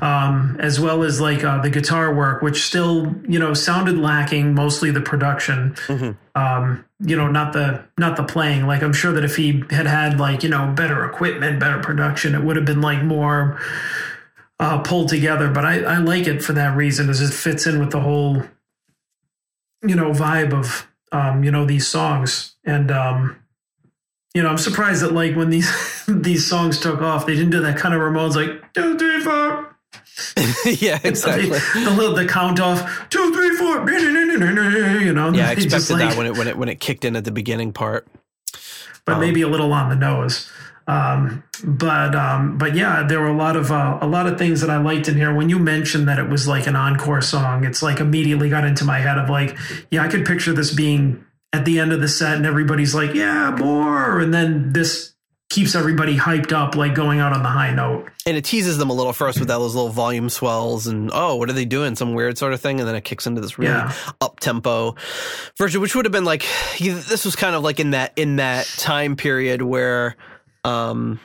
S2: um, as well as like uh, the guitar work, which still you know sounded lacking. Mostly the production.
S1: Mhm.
S2: Um, you know, not the not the playing. Like I'm sure that if he had had like you know better equipment, better production, it would have been like more uh, pulled together. But I, I like it for that reason, as it fits in with the whole you know vibe of um, you know these songs and um, you know i'm surprised that like when these (laughs) these songs took off they didn't do that kind of ramones like two three four (laughs)
S1: yeah, exactly.
S2: the, little the count off two three four (laughs) you know
S1: Yeah, I expected
S2: like-
S1: that when it when it when it kicked in at the beginning part.
S2: but
S1: Um,
S2: maybe a little on the nose. Um, but um, but yeah, there were a lot of uh, a lot of things that I liked in here. When you mentioned that it was like an encore song, it's like immediately got into my head of like, yeah, I could picture this being at the end of the set, and everybody's like, yeah, more, and then this keeps everybody hyped up, like going out on the high note.
S1: And it teases them a little first with that those little volume swells and oh, what are they doing? Some weird sort of thing, and then it kicks into this really
S2: Yeah.
S1: up tempo version, which would have been like this was kind of like in that in that time period where um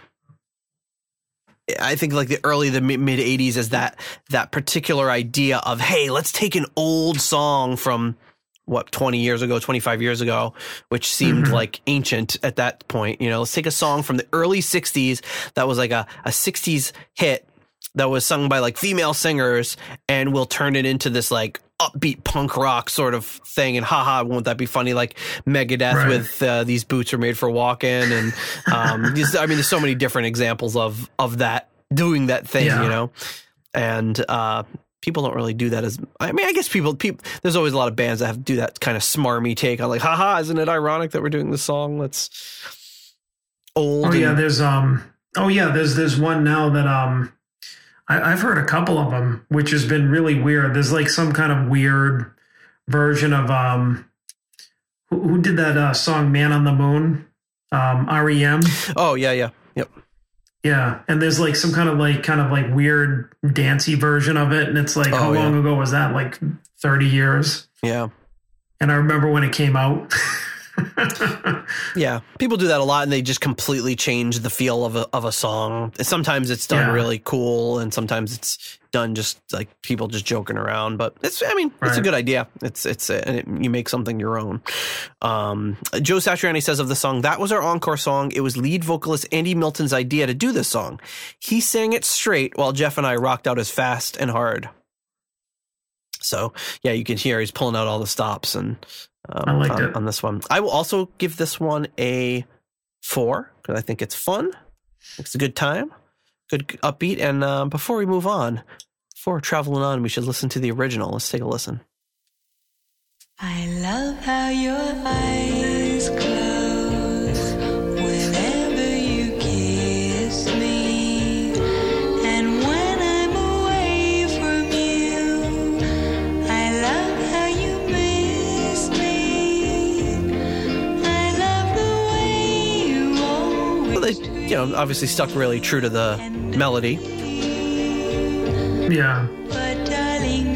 S1: I think like the early the mid '80s is that that particular idea of hey, let's take an old song from what 20 years ago, 25 years ago, which seemed
S2: Mhm.
S1: like ancient at that point. You know, let's take a song from the early 60s that was like a, a 60s hit that was sung by like female singers, and we'll turn it into this like upbeat punk rock sort of thing. And haha, won't that be funny? Like Megadeth
S2: Right.
S1: with uh, these boots are made for walking, and um, (laughs) just- I mean, there's so many different examples of of that doing that thing,
S2: Yeah.
S1: you know, and uh, people don't really do that as. I mean, I guess people people. There's always a lot of bands that have to do that kind of smarmy take on like, haha, isn't it ironic that we're doing this song? Let's old.
S2: Oh yeah,
S1: and-
S2: there's um. Oh yeah, there's there's one now that um. I, I've heard a couple of them, which has been really weird. There's like some kind of weird version of um. Who, who did that uh, song "Man on the Moon"? Um, REM.
S1: oh yeah, yeah, yep.
S2: Yeah, and there's like some kind of like kind of like weird dancey version of it, and it's like how
S1: Oh, yeah.
S2: long ago was that? Like thirty years.
S1: Yeah.
S2: And I remember when it came out. (laughs) (laughs)
S1: Yeah, people do that a lot, and they just completely change the feel of a of a song. Sometimes it's done
S2: Yeah.
S1: really cool, and sometimes it's done just like people just joking around. But it's, I mean, it's a good idea. It's it's a, and it, you make something your own. Um, Joe Satriani says of the song, "That was our encore song. It was lead vocalist Andy Milton's idea to do this song. He sang it straight, while Jeff and I rocked out as fast and hard." So yeah, you can hear he's pulling out all the stops and um,
S2: I liked
S1: on,
S2: it.
S1: on this one. I will also give this one a four because I think it's fun. It's a good time, good upbeat. And um, before we move on, before traveling on, we should listen to the original. Let's take a listen.
S4: I love how your eyes close you
S1: know, obviously stuck really true to the melody.
S2: yeah.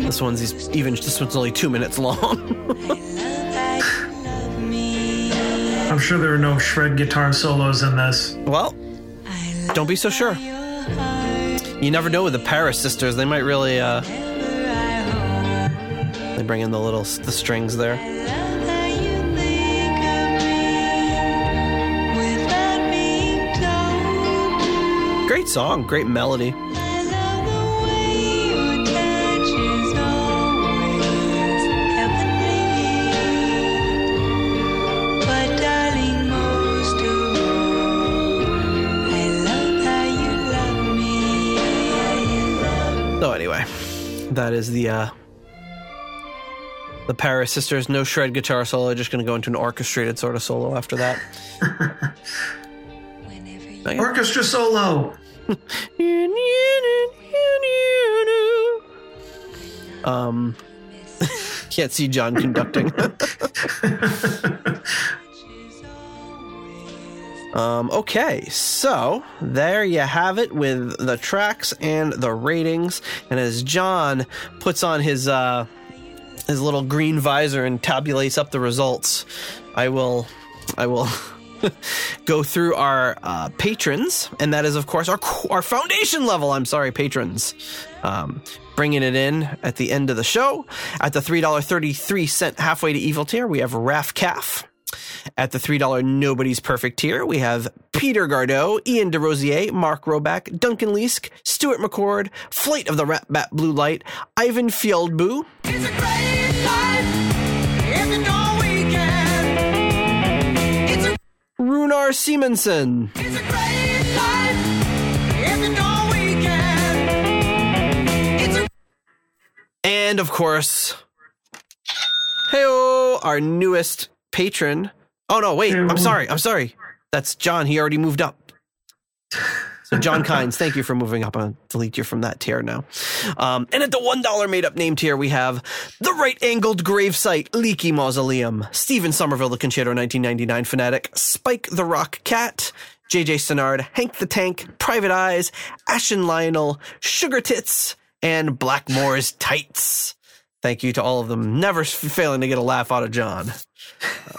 S1: This one's even. This one's only two minutes long.
S4: I love how you love me.
S2: I'm sure there are no shred guitar solos in this.
S1: well, don't be so sure. You never know with the Paris sisters; they might really uh, They bring in the little the strings there.
S4: You love me.
S1: So anyway, that is the uh the Paris Sisters no shred guitar solo. Just going to go into an orchestrated sort of solo after that. (laughs)
S4: Whenever you
S1: Okay.
S2: Orchestra solo.
S1: Um, (laughs) can't see John conducting. (laughs) um, okay, so there you have it with the tracks and the ratings. And as John puts on his uh, his little green visor and tabulates up the results, I will, I will. (laughs) (laughs) go through our uh, patrons, and that is, of course, our our foundation level. I'm sorry, patrons. Um, bringing it in at the end of the show at the three dollar thirty three cent halfway to evil tier. We have Raf Calf. At the $3 Nobody's Perfect tier, we have Peter Gardot, Ian DeRosier, Mark Roback, Duncan Leask, Stuart McCord, Flight of the Rat Bat Blue Light, Ivan Fieldboo,
S3: It's a
S1: and of course, heyo, our newest patron. Oh no, wait, I'm sorry, I'm sorry. That's John. He already moved up. So Jon Kines, thank you for moving up. I'll delete you from that tier now. Um, and at the one dollar made up name tier, we have the right angled gravesite, Leaky Mausoleum, Stephen Somerville, the Concerto 1999 fanatic, Spike the Rock Cat, JJ Sennard, Hank the Tank, Private Eyes, Ashen Lionel, Sugar Tits, and Blackmore's Tights. Thank you to all of them, never failing to get a laugh out of John.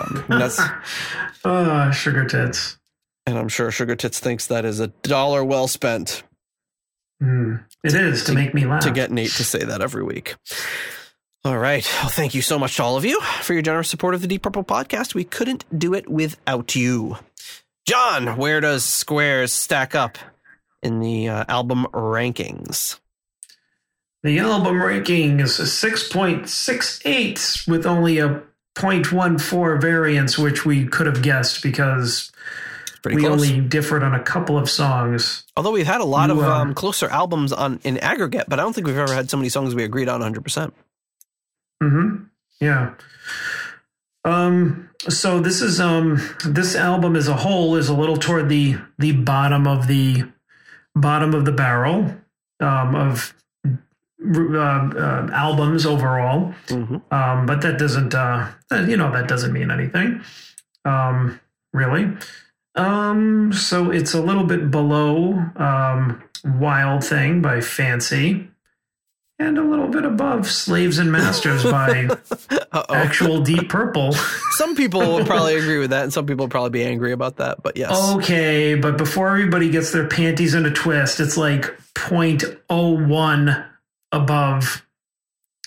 S1: Um, that's
S2: Ah, (laughs) sugar tits.
S1: And I'm sure Sugar Tits thinks that is a dollar well spent
S2: Mm. It is to, make me laugh.
S1: to get Nate to say that every week. All right. Well, thank you so much to all of you for your generous support of the Deep Purple podcast. We couldn't do it without you. John, where does Squares stack up in the uh, album rankings?
S2: The album ranking is a 6.68 with only a 0.14 variance, which we could have guessed because
S1: pretty
S2: we
S1: close.
S2: only differed on a couple of songs.
S1: Although we've had a lot of
S2: You, uh,
S1: um, closer albums on in aggregate, but I don't think we've ever had so many songs we agreed on 100%.
S2: hmm Yeah. Um. So this is um. This album as a whole is a little toward the the bottom of the bottom of the barrel um, of uh, uh, albums overall.
S1: hmm
S2: Um, but that doesn't, uh, you know, that doesn't mean anything, um, really. Um, so it's a little bit below um, Wild Thing by Fancy, and a little bit above Slaves and Masters (laughs) by Actual Deep Purple. (laughs)
S1: Some people will probably agree with that, and some people will probably be angry about that. But yes.
S2: Okay, but before everybody gets their panties in a twist, it's like 0.01 above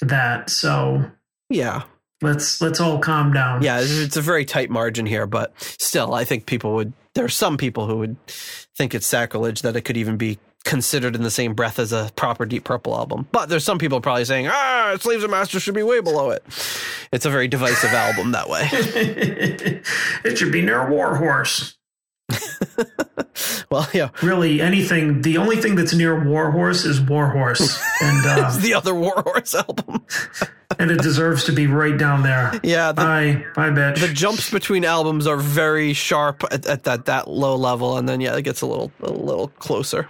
S2: that. So
S1: Yeah.
S2: Let's let's all calm down.
S1: Yeah, it's a very tight margin here, but still, I think people would. There are some people who would think it's sacrilege that it could even be considered in the same breath as a proper Deep Purple album. But there's some people probably saying, ah, Slaves and Masters should be way below it. It's a very divisive album that way. (laughs)
S2: it should be near Warhorse. (laughs)
S1: Well, yeah,
S2: Really, anything. The only thing that's near Warhorse is Warhorse, (laughs) and
S1: it's
S2: uh,
S1: the other Warhorse album. (laughs)
S2: and it deserves to be right down there.
S1: Yeah, the,
S2: Bye, bye, bitch.
S1: the jumps between albums are very sharp at, at that that low level, and then yeah, it gets a little a little closer.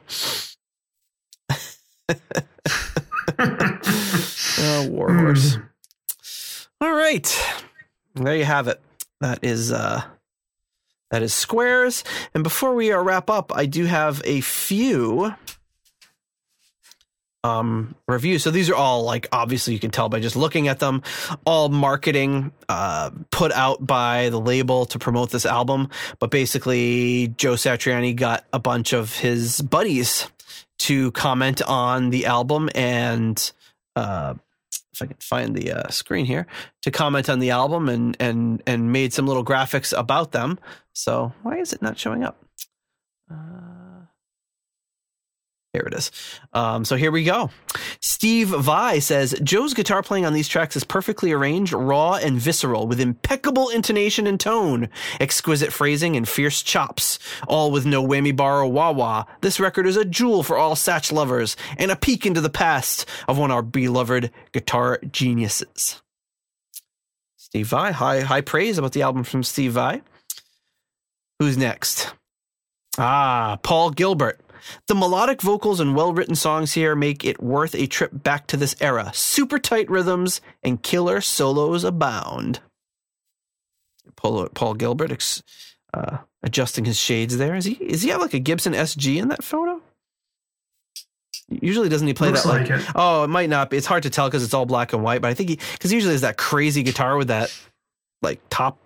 S1: oh, Warhorse. All right. There you have it. That is uh that is squares. And before we wrap up, I do have a few um reviews. So these are all like obviously you can tell by just looking at them, all marketing uh put out by the label to promote this album. But basically Joe Satriani got a bunch of his buddies to comment on the album and uh if I can find the uh, screen here to comment on the album and and and made some little graphics about them. So why is it not showing up? Uh, here it is. Um, so here we go. Steve Vai says Joe's guitar playing on these tracks is perfectly arranged, raw, and visceral, with impeccable intonation and tone, exquisite phrasing, and fierce chops, all with no whammy bar or wah wah. This record is a jewel for all Satch lovers and a peek into the past of one of our beloved guitar geniuses. Steve Vai, high high praise about the album from Steve Vai. Who's next? Ah, Paul Gilbert. The melodic vocals and well written songs here make it worth a trip back to this era. Super tight rhythms and killer solos abound. Paul, Paul Gilbert uh, adjusting his shades there. Is he is he have like a Gibson SG in that photo? Usually doesn't he play
S2: Looks
S1: that like,
S2: like it.
S1: oh it might not be it's hard to tell because it's all black and white but I think he because usually is that crazy guitar with that like top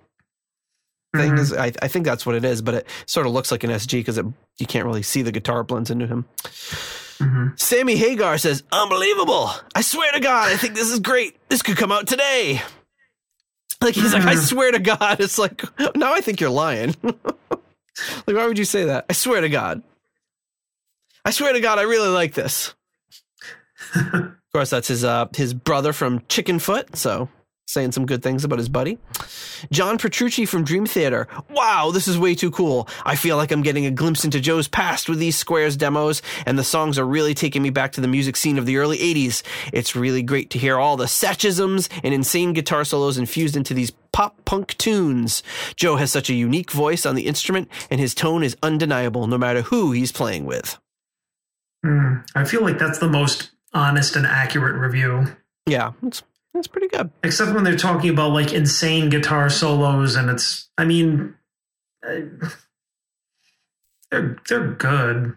S1: thing
S2: Mhm.
S1: is I, I think that's what it is but it sort of looks like an SG because you can't really see the guitar blends into him.
S2: Mhm.
S1: Sammy Hagar says, Unbelievable. I swear to God, I think this is great. This could come out today. Like, he's like, I
S2: Mhm.
S1: swear to God. (laughs) It's like, now I think you're lying. (laughs) like, why would you say that? I swear to God. I swear to God, I really like this. (laughs) of course, that's his uh, his brother from Chickenfoot. So saying some good things about his buddy. John Petrucci from Dream Theater. Wow, this is way too cool. I feel like I'm getting a glimpse into Joe's past with these Squares demos, and the songs are really taking me back to the music scene of the early 80s. It's really great to hear all the satchisms and insane guitar solos infused into these pop punk tunes. Joe has such a unique voice on the instrument, and his tone is undeniable no matter who he's playing with.
S2: Mm. I feel like that's the most honest and accurate review.
S1: Yeah, it's, it's pretty good.
S2: Except when they're talking about like insane guitar solos, and it's, I mean, uh, they're they're good.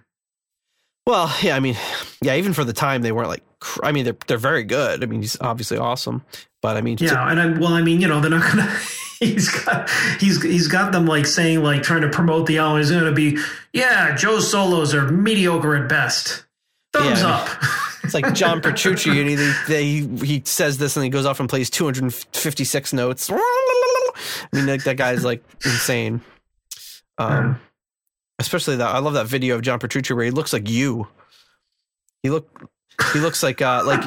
S1: Well, yeah, I mean, yeah, even for the time, they weren't like, I mean, they're they're very good. I mean, he's obviously awesome, but I mean,
S2: Yeah, and I well, I mean, you know, they're not gonna. (laughs) He's got he's he's got them like saying like trying to promote the album. He's gonna be yeah, Joe's solos are mediocre at best. Thumbs
S1: Yeah, I
S2: up. (laughs)
S1: it's like John Petrucci, and he, they, he he says this, and he goes off and plays 256 notes. I mean, like, that guy's like insane. Um, especially that I love that video of John Petrucci where he looks like you. He look he looks like uh like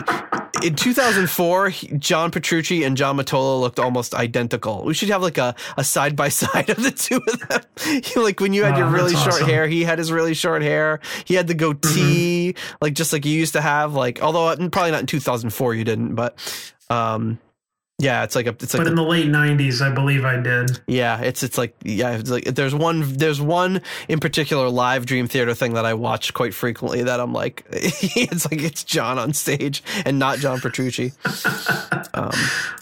S1: in 2004 he- John Petrucci and John Matola looked almost identical. We should have like a a side by side of the two of them. (laughs) like when you had
S2: Wow,
S1: your really short
S2: awesome.
S1: hair, he had his really short hair. He had the goatee like just like you used to have like although uh, probably not in 2004 you didn't, but um yeah, it's like a it's like
S2: but in the late '90s, I believe I did.
S1: yeah, it's it's like yeah, it's like there's one there's one in particular live Dream Theater thing that I watch quite frequently that I'm like (laughs) it's like it's John on stage and not John Petrucci. (laughs) Um,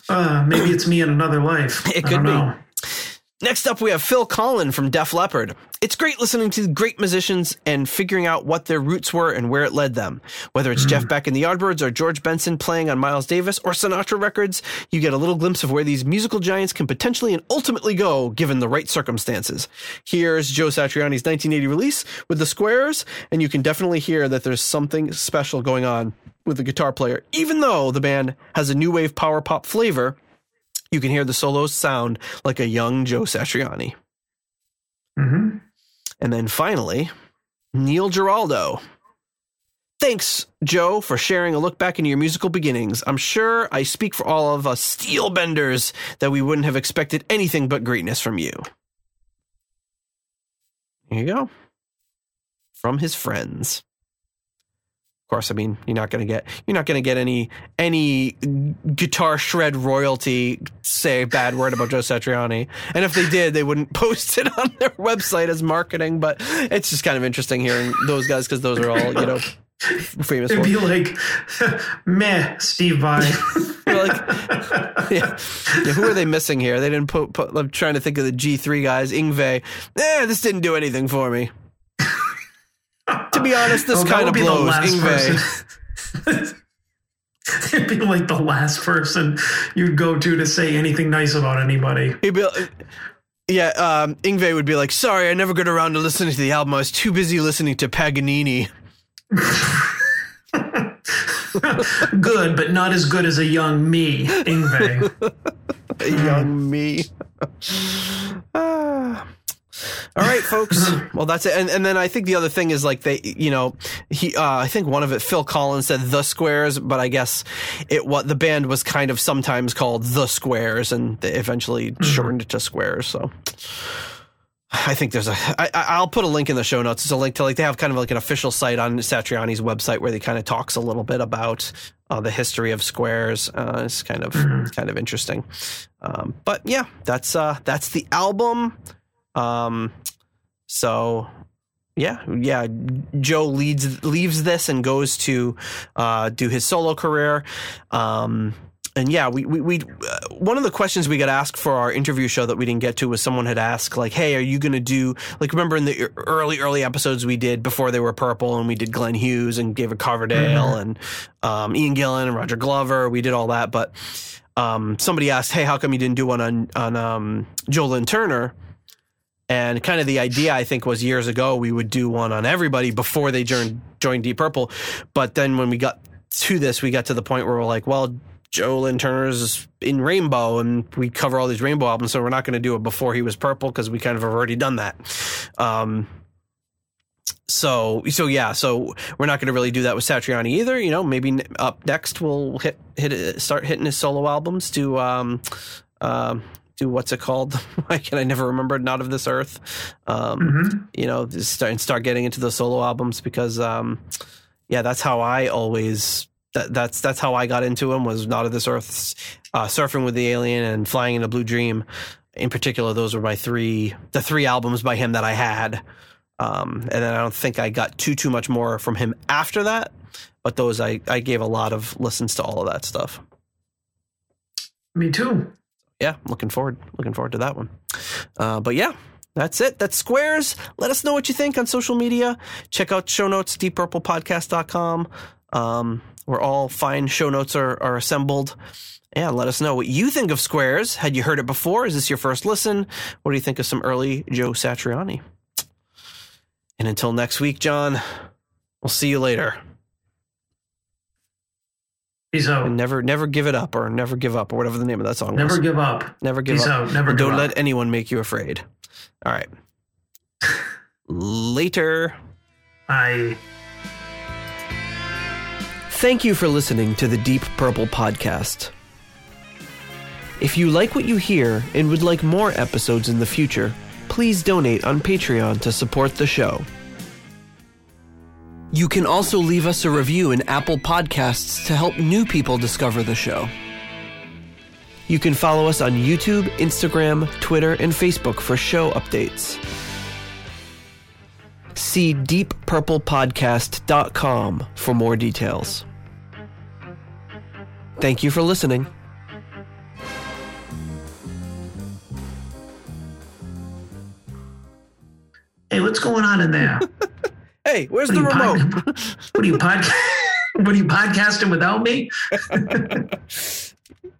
S2: Uh, maybe it's me in another life. (laughs)
S1: It could be.
S2: know.
S1: Next up, we have Phil Collen from Def Leppard. It's great listening to great musicians and figuring out what their roots were and where it led them. Whether it's Jeff mm. Beck and the Yardbirds or George Benson playing on Miles Davis or Sinatra records, you get a little glimpse of where these musical giants can potentially and ultimately go given the right circumstances. Here's Joe Satriani's 1980 release with the Squares, and you can definitely hear that there's something special going on with the guitar player. Even though the band has a new wave power pop flavor, you can hear the solos sound like a young Joe Satriani.
S2: Mhm.
S1: And then finally, Neil Giraldo. Thanks, Joe, for sharing a look back into your musical beginnings. I'm sure I speak for all of us steel benders that we wouldn't have expected anything but greatness from you. Here you go. From his friends. Of course, I mean, you're not going to get you're not going to get any any guitar shred royalty say a bad word about Joe Satriani. And if they did, they wouldn't (laughs) post it on their website as marketing, but it's just kind of interesting hearing those guys because those are all, you know, famous
S2: It'd be like, (laughs) meh, Steve Vai. (laughs)
S1: Like, yeah. Yeah, who are they missing here? They didn't put, put I'm trying to think of the G3 guys. Yngwie. Eh, this didn't do anything for me. To be honest, this
S2: Oh,
S1: kind of
S2: be the
S1: blows.
S2: last
S1: Yngwie.
S2: person. (laughs) It'd be like the last person you'd go to to say anything nice about anybody.
S1: He'd be, yeah, um, Yngwie would be like, sorry, I never got around to listening to the album. I was too busy listening to Paganini. (laughs)
S2: good, but not as good as a young me, Yngwie. (laughs)
S1: A young me. (sighs) (sighs) Ah. All right, folks. Well, that's it. And, and then I think the other thing is like they, you know, he, uh, I think one of it, Phil Collins said the Squares, but I guess it what the band was kind of sometimes called the Squares, and they eventually shortened it to Squares. So. I think there's a. I, I- I'll put a link in the show notes. It's a link to like they have kind of like an official site on Satriani's website where they kind of talks a little bit about uh, the history of squares. Uh, it's kind of it's kind of interesting. Um, but yeah, that's uh, that's the album. Um, so yeah, yeah. Joe leads leaves this and goes to uh, do his solo career. Um, and yeah, we we, we uh, one of the questions we got asked for our interview show that we didn't get to was someone had asked like, "Hey, are you going to do like remember in the early early episodes we did before they were purple and we did Glenn Hughes and David Coverdale and um, Ian Gillan and Roger Glover, we did all that, but um, somebody asked, "Hey, how come you didn't do one on on um, Joe Lynn Turner?" And kind of the idea, I think, was years ago we would do one on everybody before they joined joined Deep Purple. But then when we got to this, we got to the point where we're like, well, Joe Lynn Turner's in Rainbow, and we cover all these Rainbow albums, so we're not going to do it before he was Purple because we kind of have already done that. Um, so so yeah, so we're not going to really do that with Satriani either. You know, maybe up next we'll hit hit start hitting his solo albums. Do um um do what's it called? (laughs) Why can I never remember? Not of this earth. Um,
S2: Mhm.
S1: you know, start and start getting into the solo albums because um, yeah, that's how I always. That, that's that's how I got into him was not of this earth, uh, surfing with the alien and flying in a blue dream. In particular, those were my three the three albums by him that I had. Um, and then I don't think I got too too much more from him after that. But those I I gave a lot of listens to all of that stuff.
S2: Me too.
S1: Yeah, looking forward looking forward to that one. Uh, but yeah. That's it. That's Squares. Let us know what you think on social media. Check out show notes, deeppurplepodcast.com, um, where all fine show notes are, are assembled. Yeah, let us know what you think of Squares. Had you heard it before? Is this your first listen? What do you think of some early Joe Satriani? And until next week, John, we'll see you later.
S2: Peace out.
S1: And never, never give it up, or never give up, or whatever the name of that song is.
S2: Never
S1: was.
S2: give up.
S1: never give
S2: Peace
S1: up.
S2: out. Never
S1: don't
S2: up.
S1: let anyone make you afraid. All right. (laughs) Later.
S2: I.
S1: Thank you for listening to the Deep Purple Podcast. If you like what you hear and would like more episodes in the future, please donate on Patreon to support the show. You can also leave us a review in Apple Podcasts to help new people discover the show. You can follow us on YouTube, Instagram, Twitter, and Facebook for show updates. See deeppurplepodcast.com for more details. Thank you for listening.
S2: Hey, what's going on in there? (laughs)
S1: Hey, where's
S2: What
S1: the remote? (laughs)
S2: pod- (laughs) what are you podcast? what are you podcasting without me? (laughs)